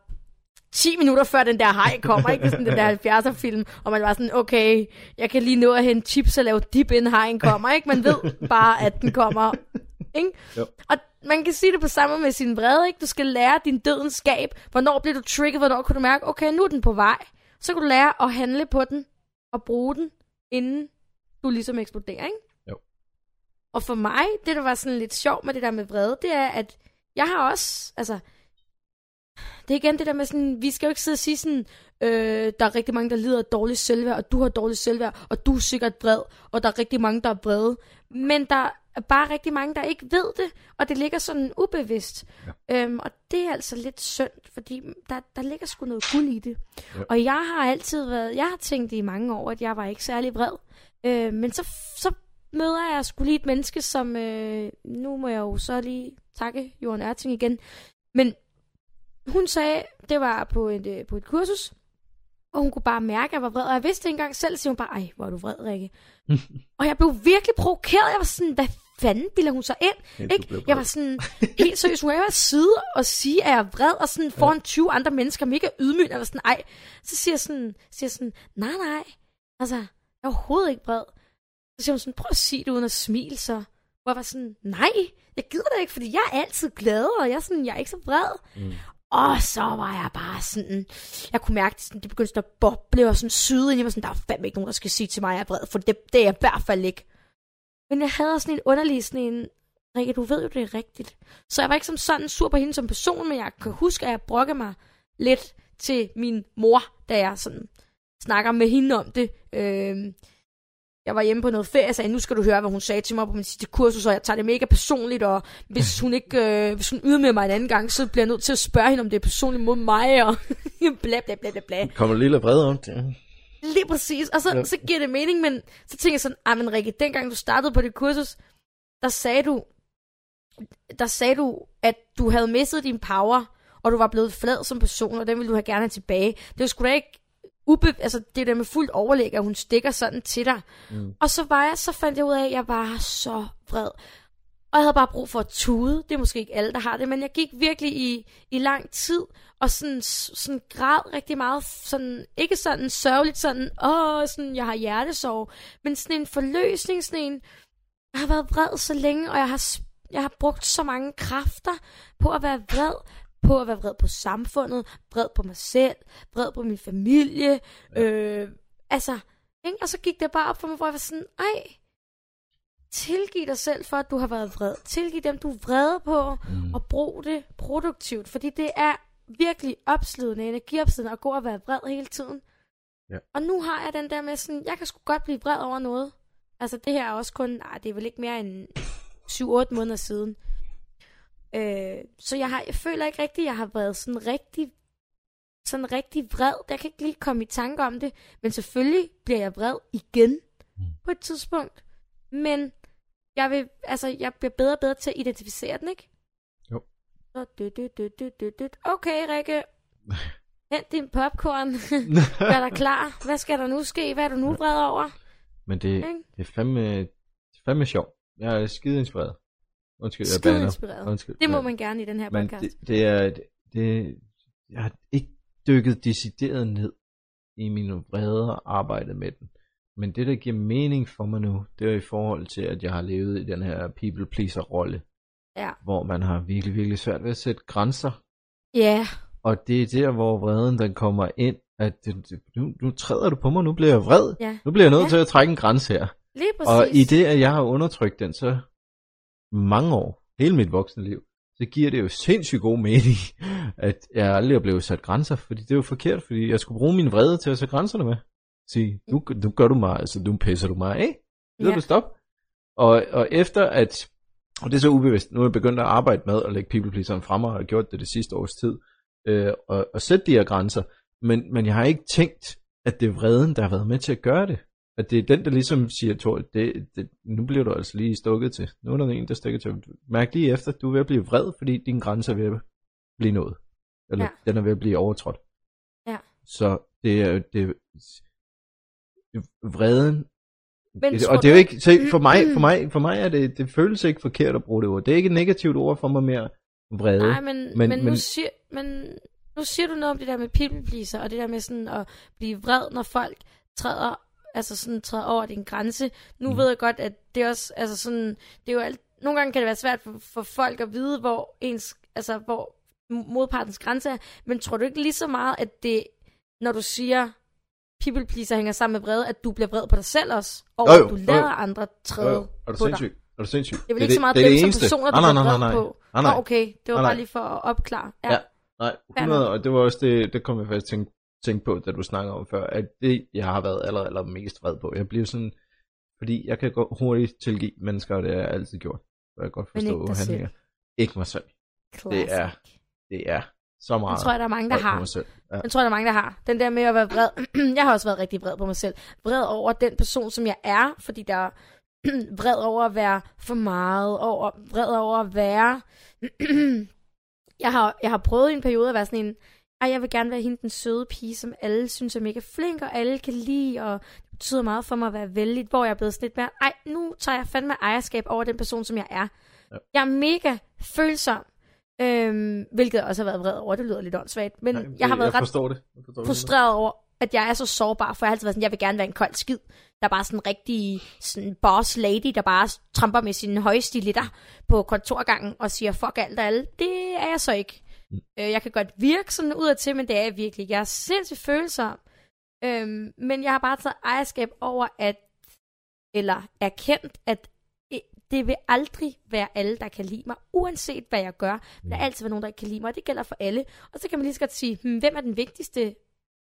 10 minutter før den der hej kommer, ikke? Sådan den der 70'er film, og man var sådan, okay, jeg kan lige nå at hente chips og lave dip, inden hajen kommer, ikke? Man ved bare, at den kommer, ikke? Jo. Og man kan sige det på samme med sin vrede, ikke? Du skal lære din dødens skab. Hvornår bliver du trigget? Hvornår kan du mærke, okay, nu er den på vej. Så kan du lære at handle på den, og bruge den, inden du ligesom eksploderer, ikke? Jo. Og for mig, det der var sådan lidt sjovt med det der med vrede, det er, at jeg har også, altså, det er igen det der med sådan, vi skal jo ikke sidde og sige sådan, øh, der er rigtig mange, der lider af dårligt selvværd, og du har dårligt selvværd, og du er sikkert vred, og der er rigtig mange, der er vrede. Men der er bare rigtig mange, der ikke ved det, og det ligger sådan ubevidst. Ja. Øhm, og det er altså lidt synd, fordi der, der ligger sgu noget guld i det. Ja. Og jeg har altid været, jeg har tænkt i mange år, at jeg var ikke særlig vred. Øh, men så, så møder jeg sgu lige et menneske, som, øh, nu må jeg jo så lige takke Jorden Ørting igen, men hun sagde, det var på et, øh, på et kursus, og hun kunne bare mærke, at jeg var vred. Og jeg vidste ikke engang selv, så hun bare, ej, hvor er du vred, Rikke. og jeg blev virkelig provokeret. Jeg var sådan, hvad fanden bilder hun sig ind? Ikke? Jeg var sådan, helt seriøst, hun at sidde og sige, at jeg er vred, og sådan foran 20 andre mennesker, mega ydmygt, og var sådan, ej. Så siger jeg sådan, siger jeg sådan, nej, nej, altså, jeg er overhovedet ikke vred. Så siger hun sådan, prøv at sige det uden at smile, så. Hvor jeg var sådan, nej, jeg gider det ikke, fordi jeg er altid glad, og jeg er, sådan, jeg er ikke så vred. Mm. Og så var jeg bare sådan, jeg kunne mærke, at det begyndte at boble og sådan syde, ind i mig. sådan, der er fandme ikke nogen, der skal sige til mig, at jeg er vred, for det, det er jeg i hvert fald ikke. Men jeg havde sådan en underlig sådan en, Rikke, du ved jo, det er rigtigt. Så jeg var ikke som sådan sur på hende som person, men jeg kan huske, at jeg brokkede mig lidt til min mor, da jeg sådan snakker med hende om det. Øh, jeg var hjemme på noget ferie, og sagde, nu skal du høre, hvad hun sagde til mig på min sidste kursus, og jeg tager det mega personligt, og hvis hun ikke øh, hvis hun ydmyger mig en anden gang, så bliver jeg nødt til at spørge hende, om det er personligt mod mig, og bla bla bla bla bla. Kommer lille vred om det. Lige præcis. Og så, Ja. ja. så giver det mening, men så tænker jeg sådan, ah, men Rikke, dengang du startede på det kursus, der sagde du, der sagde du, at du havde mistet din power, og du var blevet flad som person, og den ville du have gerne have tilbage. Det var sgu da ikke ube, altså det der med fuldt overlæg, at hun stikker sådan til dig. Mm. Og så var jeg, så fandt jeg ud af, at jeg var så vred. Og jeg havde bare brug for at tude. Det er måske ikke alle, der har det, men jeg gik virkelig i, i lang tid, og sådan, sådan græd rigtig meget. Sådan, ikke sådan sørgeligt, sådan, åh, sådan, jeg har hjertesorg, men sådan en forløsning, sådan en, jeg har været vred så længe, og jeg har, jeg har brugt så mange kræfter på at være vred, på at være vred på samfundet, vred på mig selv, vred på min familie, ja. øh, altså, ikke? og så gik det bare op for mig, hvor jeg var sådan, ej, tilgiv dig selv for, at du har været vred. Tilgiv dem, du er vrede på, Mm. og brug det produktivt, fordi det er virkelig opslidende, energiopslidende at gå og være vred hele tiden. Ja. Og nu har jeg den der med sådan, jeg kan sgu godt blive vred over noget. Altså det her er også kun, nej, det er vel ikke mere end 7-8 måneder siden. Øh, så jeg, har, jeg føler ikke rigtigt, at jeg har været sådan rigtig, sådan rigtig vred. Jeg kan ikke lige komme i tanke om det, men selvfølgelig bliver jeg vred igen Mm. på et tidspunkt. Men jeg vil, altså, jeg bliver bedre og bedre til at identificere den, ikke? Jo. Så dø, dø, dø, dø, dø, dø. Okay, Rikke. Hent din popcorn. Gør dig klar. Hvad skal der nu ske? Hvad er du nu vred over? Men det, Ikke? det er fandme, er fandme sjovt. Jeg er skide inspireret. Undskyld, jeg bander. inspireret. Undskyld. Det må men- man gerne i den her Men podcast. det, det er, det, det, jeg har ikke dykket decideret ned i mine vrede og arbejdet med den. Men det, der giver mening for mig nu, det er i forhold til, at jeg har levet i den her people pleaser rolle, Ja. hvor man har virkelig, virkelig svært ved at sætte grænser. Ja. Og det er der, hvor vreden den kommer ind, at det, det, nu, nu træder du på mig, nu bliver jeg vred. Ja. Nu bliver jeg nødt Ja. til at trække en grænse her. Lige præcis. Og i det, at jeg har undertrykt den så mange år, hele mit voksne liv, så giver det jo sindssygt god mening, at jeg aldrig er blevet sat grænser, fordi det er jo forkert, fordi jeg skulle bruge min vrede til at sætte grænserne med. Sige, nu, nu gør du mig, altså nu pisser du mig af. Gider Ja. du stoppe? Og, og efter at, og det er så ubevidst, nu er jeg begyndt at arbejde med at lægge people pleaseren frem, og har gjort det det sidste års tid, øh, og, og sætte de her grænser, men, men jeg har ikke tænkt, at det er vreden, der har været med til at gøre det. At det er den, der ligesom siger, Tor, det, det, nu bliver du altså lige stukket til. Nu er der en, der stikker til. Mærk lige efter, du er ved at blive vred, fordi din grænse er ved at blive nået. Eller Ja. den er ved at blive overtrådt. Ja. Så det er det, vreden. Men og det er jo ikke, se, for mig, for mig, for mig er det, det føles ikke forkert at bruge det ord. Det er ikke et negativt ord for mig mere, vrede. Nej, men, Men- men, men, men- nu siger, men nu siger du noget om det der med people pleaser, og det der med sådan at blive vred, når folk træder, altså sådan træder over din grænse. Nu Mm. ved jeg godt, at det er også, altså sådan, det er jo alt, nogle gange kan det være svært for, for folk at vide, hvor ens, altså hvor modpartens grænse er, men tror du ikke lige så meget, at det, når du siger, people pleaser hænger sammen med vrede, at du bliver vred på dig selv også, og Jo, jo, at du jo, jo. lader andre træde Øh, er du på dig. sindssyg? Er du sindssyg? Det er vel ikke så meget det er dem det som personer, du nej, nej, nej, nej, på. nej, nej. Nå, okay, det var Nej, nej. bare lige for at opklare. Ja. Ja. Nej, Fair 100, og det var også det, det kom jeg faktisk tænke, tænke på, da du snakker om før, at det, jeg har været aller, aller mest vred på. Jeg bliver sådan, fordi jeg kan godt hurtigt tilgive mennesker, og det har jeg altid gjort. Og jeg kan godt Men forstå ikke handlinger. Ikke mig selv. Classic. er Det er så meget tror jeg, der er mange, der har. mig selv. Ja. Den tror jeg, der er mange, der har. Den der med at være vred. jeg har også været rigtig vred på mig selv. Vred over den person, som jeg er, fordi der er vred over at være for meget, over, vred over at være... jeg, har, jeg har prøvet i en periode at være sådan en, ej, jeg vil gerne være hende den søde pige, som alle synes er mega flink, og alle kan lide, og det betyder meget for mig at være vældig, hvor jeg er blevet sådan lidt mere, ej, nu tager jeg fandme ejerskab over den person, som jeg er. Ja. Jeg er mega følsom, øhm, hvilket jeg også har været vred over, det lyder lidt åndssvagt, men Nej, jeg har været jeg ret det. Jeg forstår det. frustreret over, at jeg er så sårbar, for jeg har altid været sådan, jeg vil gerne være en kold skid. Der er bare sådan en rigtig sådan boss lady, der bare tramper med sine høje stilitter på kontorgangen og siger fuck alt og alle. Det er jeg så ikke. Mm. Øh, jeg kan godt virke sådan ud af til, men det er jeg virkelig. Jeg er sindssygt følsom. Øhm, men jeg har bare taget ejerskab over, at eller erkendt, at øh, det vil aldrig være alle, der kan lide mig, uanset hvad jeg gør. Der er altid være nogen, der ikke kan lide mig, og det gælder for alle. Og så kan man lige så godt sige, hmm, hvem er den vigtigste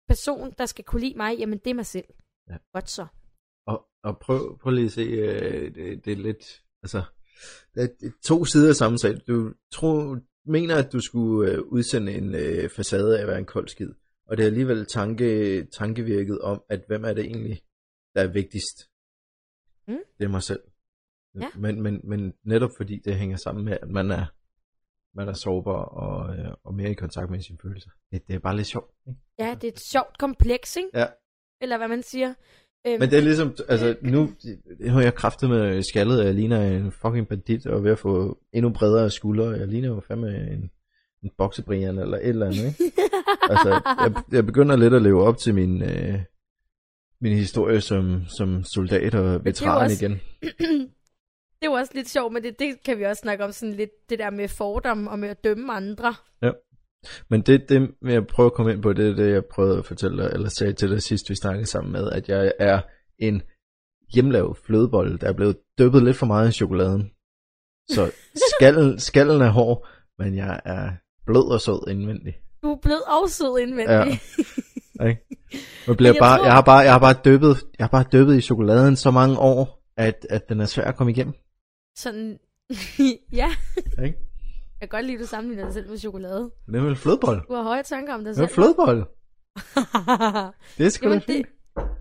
person, der skal kunne lide mig? Jamen, det er mig selv. Ja. Godt så. Og, og prøv, prøv lige at se, øh, det, det er lidt, altså, det er to sider af samme sag. Du tror, mener, at du skulle øh, udsende en øh, facade af at være en kold skid, og det er alligevel tanke, tankevirket om, at hvem er det egentlig, der er vigtigst? Mm. Det er mig selv. Ja. Men, men, men netop fordi det hænger sammen med, at man er, man er sårbar og, øh, og mere i kontakt med sine følelser. Det, det er bare lidt sjovt. Ikke? Ja, det er et sjovt kompleks, ikke? Ja. Eller hvad man siger. Øhm, Men det er ligesom, altså nu, nu har jeg kraftet med skaldet, og jeg ligner en fucking bandit, og ved at få endnu bredere skuldre. Jeg ligner jo fandme en, en boksebrian eller et eller andet, ikke? altså, jeg, jeg begynder lidt at leve op til min, øh, min historie som, som soldat og veteran også- igen. det er jo også lidt sjovt, men det, det kan vi også snakke om sådan lidt, det der med fordom og med at dømme andre. Men det, det jeg prøver at komme ind på, det er det, jeg prøvede at fortælle dig, eller sagde til dig sidst, vi snakkede sammen med, at jeg er en hjemmelavet flødebolle, der er blevet dyppet lidt for meget i chokoladen. Så skallen, skallen er hård, men jeg er blød og sød indvendig. Du er blevet og sød indvendig. Ja. Ikke? Jeg, bliver jeg bare, tror- jeg, har bare, jeg, har bare dyppet, jeg har bare dyppet i chokoladen så mange år, at, at den er svær at komme igennem. Sådan, ja. Ikke? Jeg kan godt lide, at du sammenligner dig selv med chokolade. Det er vel flødebolle. Du har høje tanker om dig Det er selv. flødebolle. Det er sgu da Jamen, det, fint.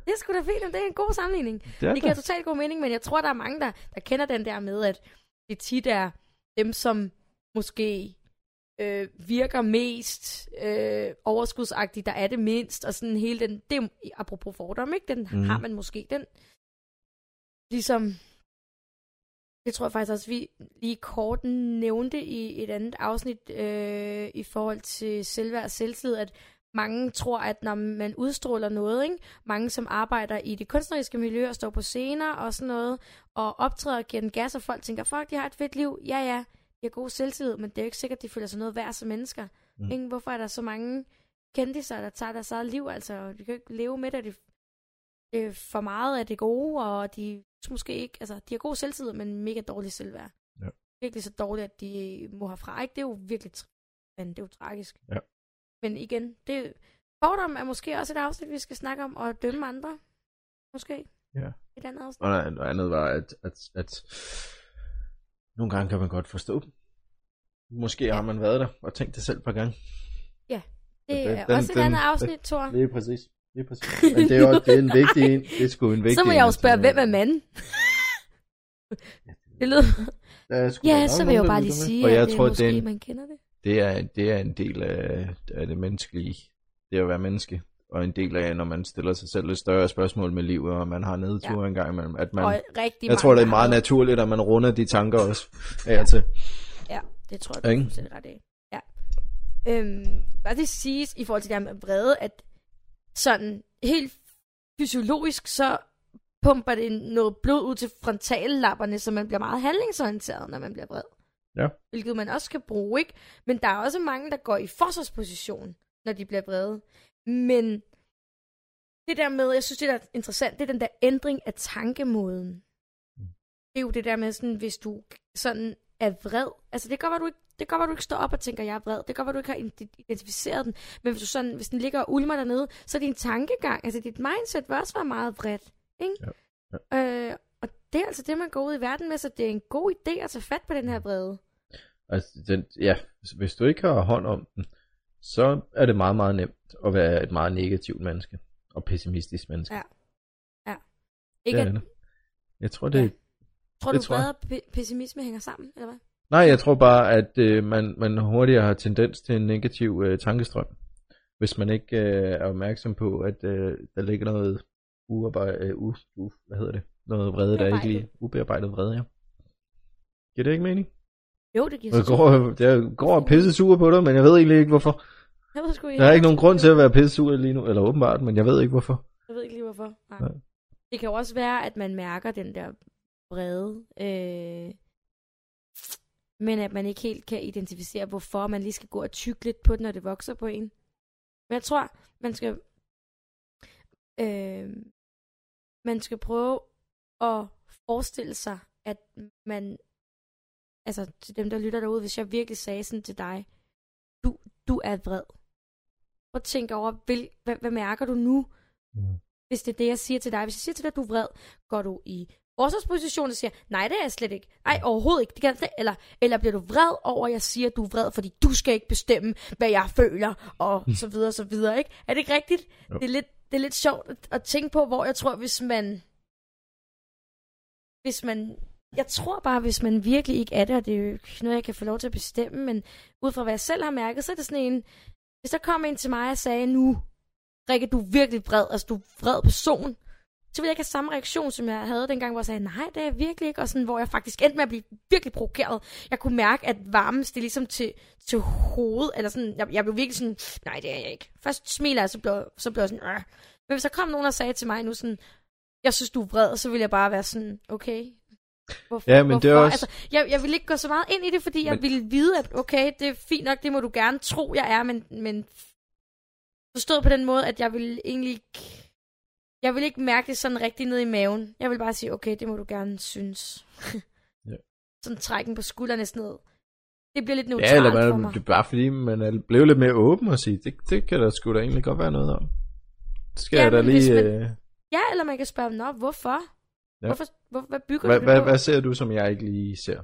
det er sgu da fint, det er en god sammenligning. Det er Det giver det. totalt god mening, men jeg tror, der er mange, der, der kender den der med, at det tit er dem, som måske øh, virker mest øh, overskudsagtigt, der er det mindst, og sådan hele den, det apropos fordom, ikke? Den Mhm. mm. har man måske, den ligesom, det tror jeg faktisk også, vi lige kort nævnte i et andet afsnit øh, i forhold til selvværd og selvtillid, at mange tror, at når man udstråler noget, ikke? mange som arbejder i det kunstneriske miljø og står på scener og sådan noget, og optræder og giver den gas, og folk tænker, fuck, de har et fedt liv. Ja, ja, de har god selvtillid, men det er jo ikke sikkert, at de føler sig noget værd som mennesker. Mm. Ikke? Hvorfor er der så mange kendiser, der tager deres eget liv? Altså, de kan jo ikke leve med det. Det det er for meget af det gode, og de måske ikke, altså, de har god selvtillid, men mega dårlig selvværd. Ja. Virkelig så dårligt, at de må herfra. Ikke? Det er jo virkelig, men det er jo tragisk. Ja. Men igen, det, fordom er måske også et afsnit, vi skal snakke om, og dømme andre. Måske. Ja. Et andet afsnit. Og noget andet var, at, at, at nogle gange kan man godt forstå dem. Måske ja. har man været der og tænkt det selv et par gange. Det den- er den- også et den- andet afsnit, Thor. Det er præcis. Det er præcis. Men det er også det er en vigtig en. Det er sgu en vigtig Så må en jeg jo at spørge, hvem med. er manden? det lyder... Er Ja, nok så vil jeg jo bare lige sige, Og jeg at det tror, er måske, det en, man kender det. det er, det er en del af, af det menneskelige. Det er at være menneske. Og en del af, når man stiller sig selv lidt større spørgsmål med livet, og man har nedtur ja. en gang imellem. At man, og rigtig jeg tror, det er meget naturligt, at man runder de tanker også af og til. Ja, det tror jeg, du er ret af. Ja. Øhm, bare det siges i forhold til det her med vrede, at sådan helt fysiologisk, så pumper det noget blod ud til frontallapperne, så man bliver meget handlingsorienteret, når man bliver vred. Ja. Hvilket man også kan bruge, ikke? Men der er også mange, der går i forsvarsposition, når de bliver vrede. Men det der med, jeg synes, det der er interessant, det er den der ændring af tankemåden. Det er jo det der med, sådan, hvis du sådan er vred. Altså, det kan godt være, du ikke, det kan godt du ikke står op og tænker, jeg er vred. Det kan godt du ikke har ident- identificeret den. Men hvis, du sådan, hvis den ligger og ulmer dernede, så er din tankegang, altså dit mindset vil også være meget vredt. Ikke? Ja. Øh, og det er altså det, man går ud i verden med, så det er en god idé at tage fat på den her vrede. Altså, den, ja, hvis du ikke har hånd om den, så er det meget, meget nemt at være et meget negativt menneske. Og pessimistisk menneske. Ja. Ikke det er at, det. Jeg tror, det Ja. tror det du, tror pessimisme hænger sammen, eller hvad? Nej, jeg tror bare, at øh, man, man hurtigere har tendens til en negativ øh, tankestrøm. hvis man ikke øh, er opmærksom på, at øh, der ligger noget uarbejdet, øh, u, u, hvad hedder det? Noget vrede, der ikke lige ubearbejdet vrede, ja. Giver det ikke mening? Jo, det giver Jeg går, jeg går og pisse sur på dig, men jeg ved egentlig ikke hvorfor. Jeg ved sgu Der er ikke nogen grund til at være pisse sur lige nu, eller åbenbart, men jeg ved ikke hvorfor. Jeg ved ikke lige hvorfor. Nej. Nej. Det kan jo også være, at man mærker den der vrede, øh, men at man ikke helt kan identificere, hvorfor man lige skal gå og tykke lidt på den, når det vokser på en. Men jeg tror, man skal, øh, man skal prøve at forestille sig, at man, altså til dem, der lytter derude, hvis jeg virkelig sagde sådan til dig, du, du er vred. Prøv at tænke over, vil, hvad, hvad mærker du nu? Mm. hvis det er det, jeg siger til dig. Hvis jeg siger til dig, at du er vred, går du i forsvarsposition og siger, nej, det er jeg slet ikke. Nej, overhovedet ikke. Det kan jeg slet. Eller, eller bliver du vred over, at jeg siger, at du er vred, fordi du skal ikke bestemme, hvad jeg føler, og så videre, så videre, ikke? Er det ikke rigtigt? Jo. Det er, lidt, det er lidt sjovt at, at tænke på, hvor jeg tror, hvis man... Hvis man... Jeg tror bare, hvis man virkelig ikke er det, og det er jo ikke noget, jeg kan få lov til at bestemme, men ud fra hvad jeg selv har mærket, så er det sådan en... Hvis der kom en til mig og sagde, nu, Rikke, du er virkelig vred, altså du er vred person, så ville jeg ikke have samme reaktion, som jeg havde dengang, hvor jeg sagde, nej, det er jeg virkelig ikke, og sådan, hvor jeg faktisk endte med at blive virkelig provokeret. Jeg kunne mærke, at varmen steg ligesom til, til hovedet, eller sådan, jeg, jeg blev virkelig sådan, nej, det er jeg ikke. Først smiler jeg, så blev, så blev jeg sådan, øh. Men hvis der kom nogen, der sagde til mig nu sådan, jeg synes, du er vred, så ville jeg bare være sådan, okay, Hvorfor, Ja, men det er hvorfor? også- Altså, jeg, jeg vil ikke gå så meget ind i det, fordi jeg Men- ville vide, at okay, det er fint nok, det må du gerne tro, jeg er, men, men forstået på den måde, at jeg vil egentlig ikke... Jeg vil ikke mærke det sådan rigtig ned i maven. Jeg vil bare sige, okay, det må du gerne synes. Ja. Sådan trækken på skuldrene ned. Det bliver lidt neutralt Ja, eller for man, mig. det er bare fordi, man er blevet lidt mere åben og sige, det, det kan der sgu da egentlig godt være noget om. Det skal Ja, jeg da lige... man- Øh, Ja, eller man kan spørge, nå, hvorfor? Ja. Hvorfor, hvor, hvad bygger hvad, du det hvad, på? hvad ser du, som jeg ikke lige ser?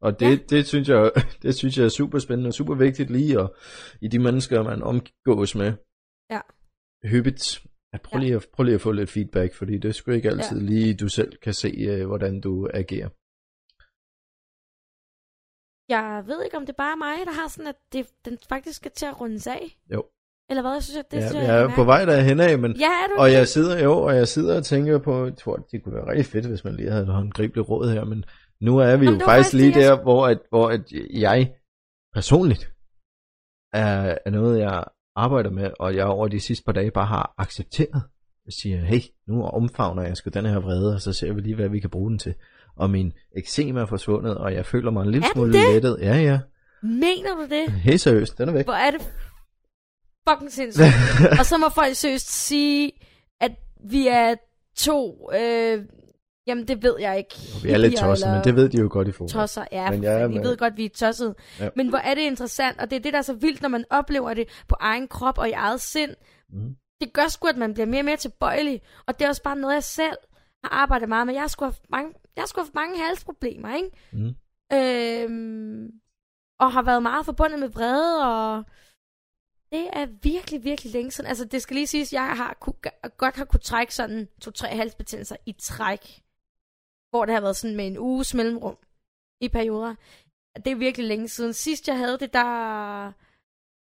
Og det, Ja. det, synes jeg, det synes jeg er super spændende og super vigtigt lige at, i de mennesker, man omgås med. Ja. Hyppigt. At prøv, lige at, prøv lige at få lidt feedback, fordi det er sgu ikke altid Ja. ja. lige, du selv kan se, øh, hvordan du agerer. Jeg ved ikke, om det er bare mig, der har sådan, at det, den faktisk skal til at rundes af. Jo. Eller hvad? Jeg synes, at det Ja, synes jeg er kan på vej derhen af, men Ja, er du Og det? jeg sidder jo, og jeg sidder og tænker på, jeg tror, det kunne være rigtig fedt, hvis man lige havde et håndgribeligt råd her, men nu er vi Jamen, jo faktisk lige det, jeg der, hvor, at, hvor at jeg personligt er, er noget, jeg arbejder med, og jeg over de sidste par dage bare har accepteret. Jeg siger, hey, nu omfavner jeg sgu den her vrede, og så ser vi lige, hvad vi kan bruge den til. Og min eksem er forsvundet, og jeg føler mig en lille smule det? lettet. Ja, ja. Mener du det? Helt seriøst, den er væk. Hvor er det fucking sindssygt. og så må folk seriøst sige, at vi er to... Øh, jamen, det ved jeg ikke. Vi er lidt eller men det ved de jo godt i forhold. Tosser, ja. Men jeg vi ved godt, vi er tosset. Ja. Men hvor er det interessant, og det er det, der er så vildt, når man oplever det på egen krop og i eget sind. Mhm. Det gør sgu, at man bliver mere og mere tilbøjelig. Og det er også bare noget, jeg selv har arbejdet meget med. Jeg har sgu haft mange, jeg har sgu haft mange halsproblemer, ikke? Mhm. Øhm, og har været meget forbundet med vrede, og det er virkelig, virkelig længe siden. Altså, det skal lige siges, jeg har ku, godt har kunne trække sådan to-tre halsbetændelser i træk, hvor det har været sådan med en uges mellemrum i perioder. Det er virkelig længe siden. Sidst jeg havde det, der,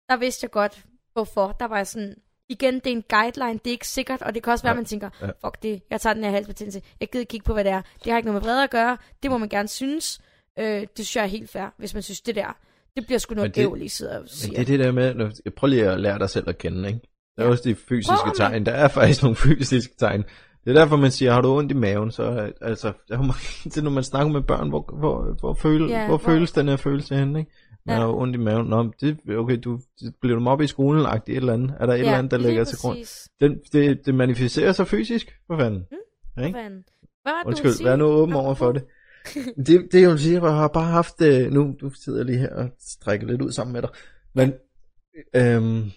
der vidste jeg godt, hvorfor. Der var jeg sådan, igen, det er en guideline, det er ikke sikkert, og det kan også være, Ja. at man tænker, Ja. fuck det, jeg tager den her halsbetændelse, jeg gider kigge på, hvad det er. Det har ikke noget med vrede at gøre, det må man gerne synes. Øh, det synes jeg er helt fair, hvis man synes, det der, det bliver sgu noget Men det- ævl, I sidder og siger. Men det er det der med, når, prøv lige at lære dig selv at kende, ikke? Der er Ja. også de fysiske Prøv, tegn. Der er faktisk nogle fysiske tegn. Det er derfor, man siger, har du ondt i maven, så altså, der er mange- det når man snakker med børn, hvor, hvor, hvor, føle, Ja, ja, hvor, hvor- føles den her følelse henne, ikke? Man Ja. har ondt i maven. Nå, det, okay, du, bliver du mobbet i skolen, et eller andet? Er der et eller andet, der ligger til grund? Den, det, det manifesterer sig fysisk, for fanden. Hvad Ikke? fanden? Hvad var det, Undskyld, sige? vær nu åben over for det. det, det jeg vil sige, jeg har bare haft, øh, nu du sidder lige her og strækker lidt ud sammen med dig, men øhm,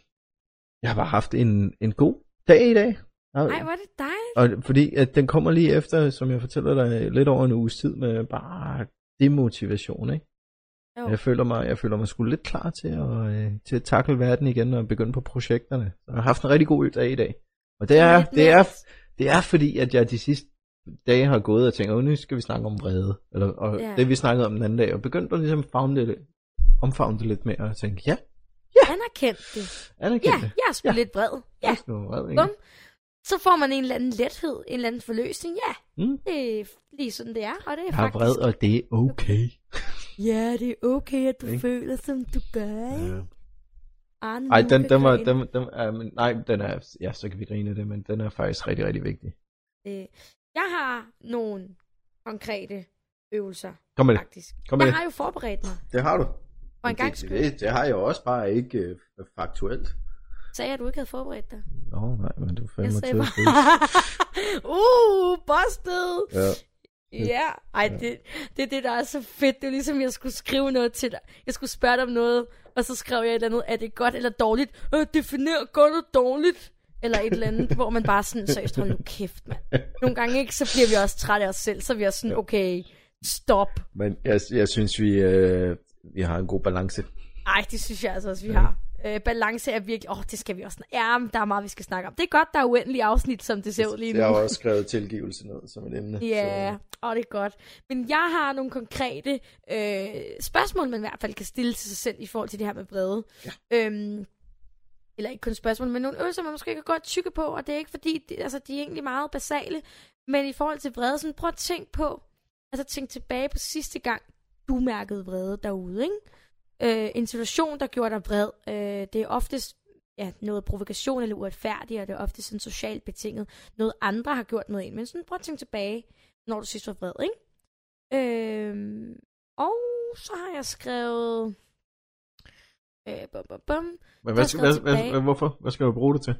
jeg har bare haft en, en god dag i dag. Og- Ej, hvor er det dejligt. og fordi at den kommer lige efter, som jeg fortæller dig, lidt over en uges tid med bare demotivation, ikke? Jo. Jeg føler mig, jeg føler mig sgu lidt klar til at, øh, til at takle verden igen og begynde på projekterne. Så jeg har haft en rigtig god dag i dag. Og det er, det er, det er fordi, at jeg de sidste dage har gået og tænkt, "Åh, nu skal vi snakke om vrede. Eller, og Ja. det vi snakkede om den anden dag, og begyndt at ligesom favne det, omfavne det lidt mere og tænke, ja, ja, anerkendt det. Anerkend Ja, det. jeg er sgu Ja. lidt vred. Ja, Jeg skal være vred, ikke? bum. Så får man en eller anden lethed, en eller anden forløsning. Ja, Mm. det er lige sådan, det er. Og det er Jeg er faktisk... vred, og det er okay. Ja, det er okay, at du føler, som du gør. ikke? Ja. Arne Ej, den, den var, den, den, er, men, nej, den er, ja, så kan vi grine det, men den er faktisk rigtig, rigtig vigtig. Øh, jeg har nogle konkrete øvelser, Kom med det. faktisk. Kom med jeg det. har jo forberedt mig. Det har du. For en gang det, det, det, har jeg jo også bare ikke øh, faktuelt. Sagde jeg, at du ikke havde forberedt dig. Nå, nej, men du fandme til at uh, busted! Ja. Ja, ej, det, det er det, der er så fedt. Det er ligesom, jeg skulle skrive noget til dig. Jeg skulle spørge dig om noget, og så skrev jeg et eller andet, er det godt eller dårligt? Øh, definer godt og dårligt. Eller et eller andet, hvor man bare sådan, seriøst, hold nu kæft, mand. Nogle gange ikke, så bliver vi også trætte af os selv, så er vi også sådan, okay, stop. Men jeg, jeg synes, vi, øh, vi har en god balance. Ej, det synes jeg altså også, vi har. Øh, balance er virkelig... Åh, oh, det skal vi også... Ja, men der er meget, vi skal snakke om. Det er godt, der er uendelige afsnit, som det ser ud lige nu. Jeg har også skrevet tilgivelse ned som et emne. Ja, og det er godt. Men jeg har nogle konkrete øh, spørgsmål, man i hvert fald kan stille til sig selv i forhold til det her med brede. Ja. Øhm, eller ikke kun spørgsmål, men nogle øvelser, man måske kan godt tykke på, og det er ikke fordi, det, altså, de er egentlig meget basale, men i forhold til vrede, sådan prøv at tænke på, altså tænk tilbage på sidste gang, du mærkede vrede derude, ikke? Øh, en situation, der gjorde dig vred, øh, det er oftest ja, noget provokation eller uretfærdigt, og det er ofte sådan socialt betinget. Noget andre har gjort mod en. Men sådan, prøv at tænke tilbage, når du sidst var vred, ikke? Øhm, og så har jeg skrevet... Øh, bum, bum, bum. Men hvad, hvad, tilbage. hvad, hvorfor? Hvad skal du bruge det til?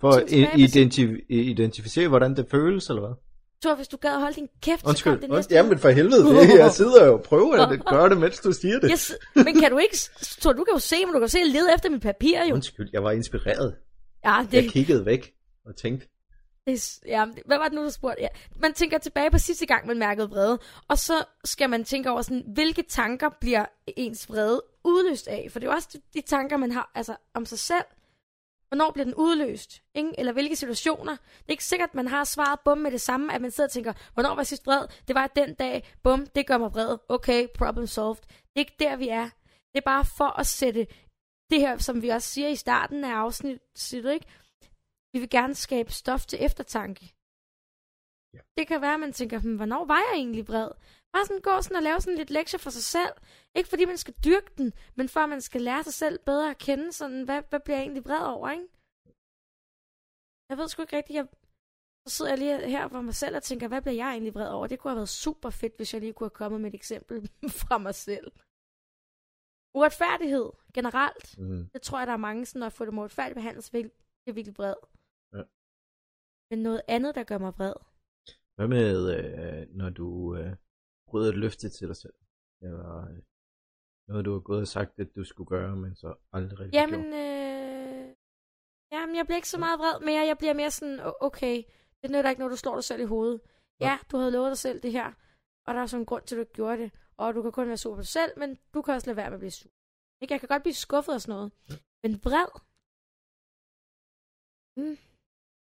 For at identif- identificere, hvordan det føles, eller hvad? Thor, hvis du gad at holde din kæft, så kom Undskyld. det Undskyld. næste. Jamen for helvede, det, jeg sidder jo og prøver at gøre det, mens du siger det. Yes, men kan du ikke... Thor, du kan jo se, men du kan se, leder efter mit papir, jo. Undskyld, jeg var inspireret. Ja, det, Jeg kiggede væk og tænkte, Det, ja, hvad var det nu, du spurgte? Ja. Man tænker tilbage på sidste gang, man mærkede vrede, og så skal man tænke over, sådan, hvilke tanker bliver ens vrede udløst af? For det er jo også de, de tanker, man har altså, om sig selv. Hvornår bliver den udløst? Ikke? Eller hvilke situationer? Det er ikke sikkert, at man har svaret bum med det samme, at man sidder og tænker, hvornår var jeg sidst vred? Det var den dag, bum, det gør mig vred. Okay, problem solved. Det er ikke der, vi er. Det er bare for at sætte det her, som vi også siger i starten af afsnittet, ikke? Vi vil gerne skabe stof til eftertanke. Ja. Det kan være, at man tænker, hm, hvornår var jeg egentlig vred? Bare sådan gå sådan og lave sådan lidt lektier for sig selv. Ikke fordi man skal dyrke den, men for at man skal lære sig selv bedre at kende, sådan, hvad, hvad bliver jeg egentlig vred over, ikke? Jeg ved sgu ikke rigtigt, jeg... Så sidder jeg lige her for mig selv og tænker, hvad bliver jeg egentlig vred over? Det kunne have været super fedt, hvis jeg lige kunne have kommet med et eksempel fra mig selv. Uretfærdighed generelt. mm, Det tror jeg, der er mange, sådan, når jeg får det uretfærdigt behandlet, så vil jeg virkelig vred. Ja. Men noget andet, der gør mig vred. hvad med, øh, når du øh, bryder et løfte til dig selv? Eller øh, noget, du har gået og sagt, at du skulle gøre, men så aldrig rigtig Jamen, gjort? øh... Jamen, jeg bliver ikke så meget vred mere. Jeg bliver mere sådan, "O- okay, det nytter ikke, når du slår dig selv i hovedet. Ja, du havde lovet dig selv det her, og der er sådan en grund til, at du ikke gjorde det. Og du kan kun være sur på dig selv, men du kan også lade være med at blive sur. Ikke? Jeg kan godt blive skuffet og sådan noget. Men vred? Mm.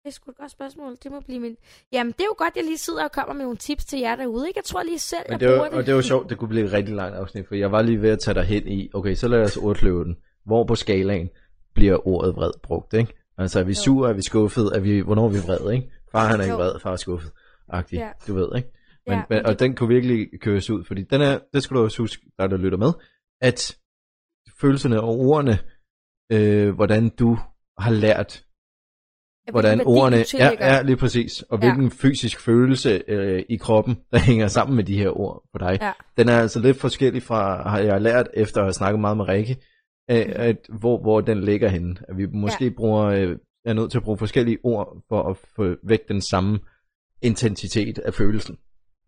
Det er sgu et godt spørgsmål. Det må blive min... Jamen, det er jo godt, at jeg lige sidder og kommer med nogle tips til jer derude. Ikke? Jeg tror lige selv, Men det var, det. og det var sjovt, det kunne blive et rigtig langt afsnit, for jeg var lige ved at tage dig hen i, okay, så lad os ordkløve den. Hvor på skalaen bliver ordet vred brugt, ikke? Altså, er vi sure, er vi skuffet, er vi, hvornår er vi vred, ikke? Far han er ikke vred, far er skuffet, agtig, Ja. du ved, ikke? Men, Ja, men men, og det- den kunne virkelig køres ud, fordi den er, det skal du også huske, der der lytter med, at følelserne og ordene, øh, hvordan du har lært, hvordan ordene er, er lige præcis, og Ja. hvilken fysisk følelse øh, i kroppen, der hænger sammen med de her ord for dig. Ja. Den er altså lidt forskellig fra, har jeg lært efter at have snakket meget med Rikke, at, at hvor, hvor den ligger henne. At vi måske ja. bruger, øh, er nødt til at bruge forskellige ord for at få væk den samme intensitet af følelsen.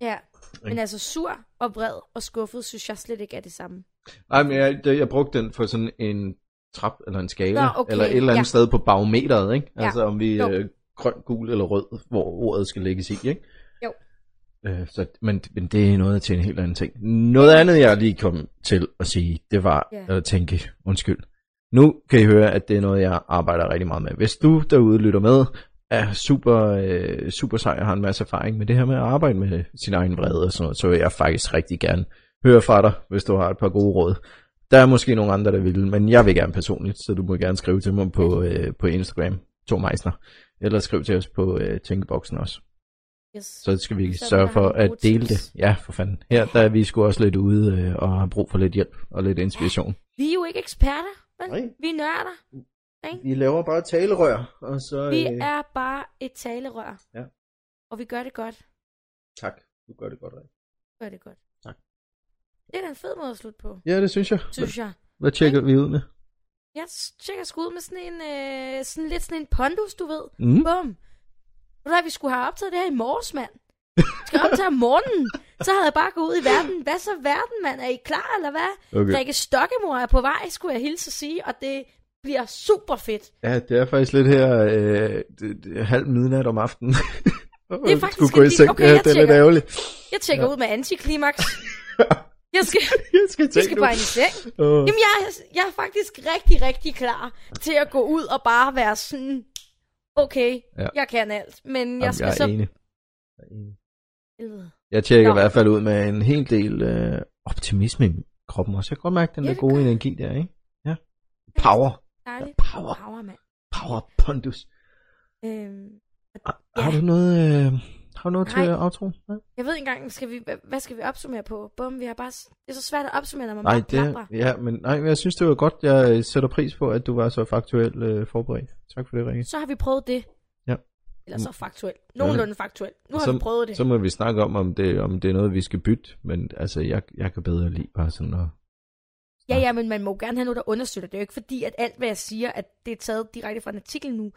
Ja, men altså sur og vred og skuffet, synes jeg slet ikke er det samme. Nej, men jeg, jeg brugte den for sådan en trap eller en skala, Nå, okay, eller et eller andet ja. sted på barometeret, ikke? Ja. Altså om vi er øh, grøn, gul eller rød, hvor ordet skal lægges i, ikke? Jo. Øh, så, men, men det er noget til en helt anden ting. Noget andet, jeg lige kom til at sige, det var Ja. at tænke, undskyld. Nu kan I høre, at det er noget, jeg arbejder rigtig meget med. Hvis du derude lytter med, er super, øh, super sej og har en masse erfaring med det her med at arbejde med sin egen vrede og sådan noget, så vil jeg faktisk rigtig gerne høre fra dig, hvis du har et par gode råd. Der er måske nogle andre, der vil, men jeg vil gerne personligt, så du må gerne skrive til mig på, øh, på Instagram, Tor Meisner, eller skriv til os på øh, Tænkeboksen også. Yes. Så skal vi Så sørge for at dele tips. det. Ja, for fanden. Her der er vi sgu også lidt ude øh, og har brug for lidt hjælp og lidt inspiration. Vi er jo ikke eksperter, vel? Nej. Vi er nørder. Vi laver bare talerør, og så... Vi er bare et talerør. Ja. Og vi gør det godt. Tak, du gør det godt, Rik. Gør det godt. Det er da en fed måde at slutte på, Ja, det synes jeg. synes jeg. Hvad tjekker vi ud med? Jeg tjekker sgu ud med sådan en, øh, sådan lidt sådan en pondus, du ved. Mm. Bum. Ved du hvad, vi skulle have optaget det her i morges, mand. Vi skal optage om morgenen. Så havde jeg bare gået ud i verden. Hvad så verden, mand? Er I klar, eller hvad? Okay. Rikke Stokkemor er på vej, skulle jeg hilse at sige, og det bliver super fedt. Ja, det er faktisk lidt her øh, det, det halv midnat om aftenen. Det er faktisk Skulle gå i en- seng. okay, ja, jeg det er lidt ærgerligt. Jeg tjekker ja. ud med antiklimaks. Jeg skal, jeg skal jeg skal bare ind i seng. Åh. Jamen, jeg, jeg er faktisk rigtig, rigtig klar til at gå ud og bare være sådan, okay, Ja. ja. jeg kan alt, men jeg Jamen, skal jeg er så... enig. Jeg er enig. Jeg tjekker Nå. i hvert fald ud med en hel del øh, optimisme i kroppen også. Jeg kan godt mærke den Ja, der gode gør energi der, ikke? Ja. Power. Dejligt. Power. Power, mand. Power pondus. Øhm, Har, Ja. har du noget, øh, har du noget til Nej. outro? Ja. jeg ved ikke engang, skal vi, hvad- skal vi opsummere på? Bum, vi har bare... Det er så svært at opsummere, når man Nej, bare det, plapper. ja, men, nej, men jeg synes, det var godt. Jeg øh, sætter pris på, at du var så faktuelt øh, forberedt. Tak for det, Rikke. Så har vi prøvet det. Ja. Eller så faktuelt. Nogenlunde faktuelt. Nu har Så- vi prøvet det. Så må vi snakke om, om det, om det er noget, vi skal bytte. Men altså, jeg, jeg kan bedre lide bare sådan at... Ja, ja, men man må gerne have noget, der understøtter det. Det er jo ikke fordi, at alt, hvad jeg siger, at det er taget direkte fra en artikel nu.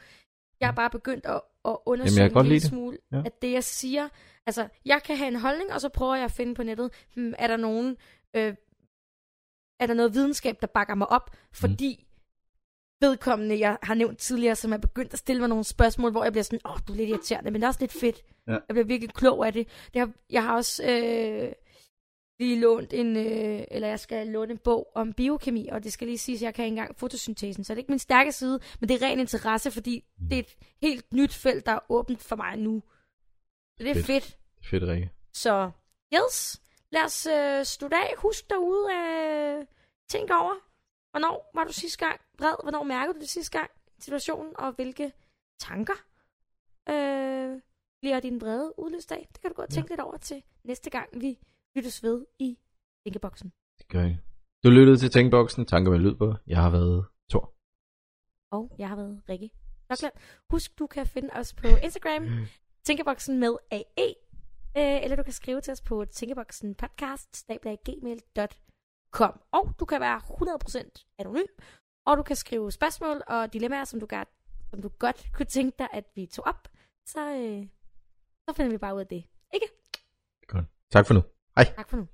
Jeg har bare begyndt at, at undersøge Jamen, jeg en lille det. smule, Ja. at det, jeg siger... Altså, jeg kan have en holdning, og så prøver jeg at finde på nettet, hmm, er der nogen... Øh, er der noget videnskab, der bakker mig op? Fordi vedkommende, jeg har nævnt tidligere, som er begyndt at stille mig nogle spørgsmål, hvor jeg bliver sådan, åh, oh, du er lidt irriterende, men det er også lidt fedt. Ja. Jeg bliver virkelig klog af det. har, jeg har også øh, lige lånt en, øh, eller jeg skal låne en bog om biokemi, og det skal lige siges, at jeg kan ikke engang fotosyntesen, så det er ikke min stærke side, men det er ren interesse, fordi Mm. det er et helt nyt felt, der er åbent for mig nu. Så det er Fedt. fedt. fedt. Rikke. Så, yes, lad os øh, slutte af. Husk derude, øh, tænk over, hvornår var du sidste gang vred, hvornår mærkede du det sidste gang situationen, og hvilke tanker øh, bliver din vrede udløst af. Det kan du godt Ja. tænke lidt over til næste gang, vi lyttes ved i Tænkeboksen. Det gør jeg. Du lyttede til Tænkboksen. Tanker med lyd på. Jeg har været Thor. Og jeg har været Rikke Stockland. Husk, du kan finde os på Instagram, Tænkeboksen med AE, øh, eller du kan skrive til os på tænkeboksen podcast, gmail.com. Og du kan være 100% anonym, og du kan skrive spørgsmål og dilemmaer, som du, godt, som du godt kunne tænke dig, at vi tog op. Så, øh, så finder vi bare ud af det. Ikke? Godt. Tak for nu. Hej. Tak for nu.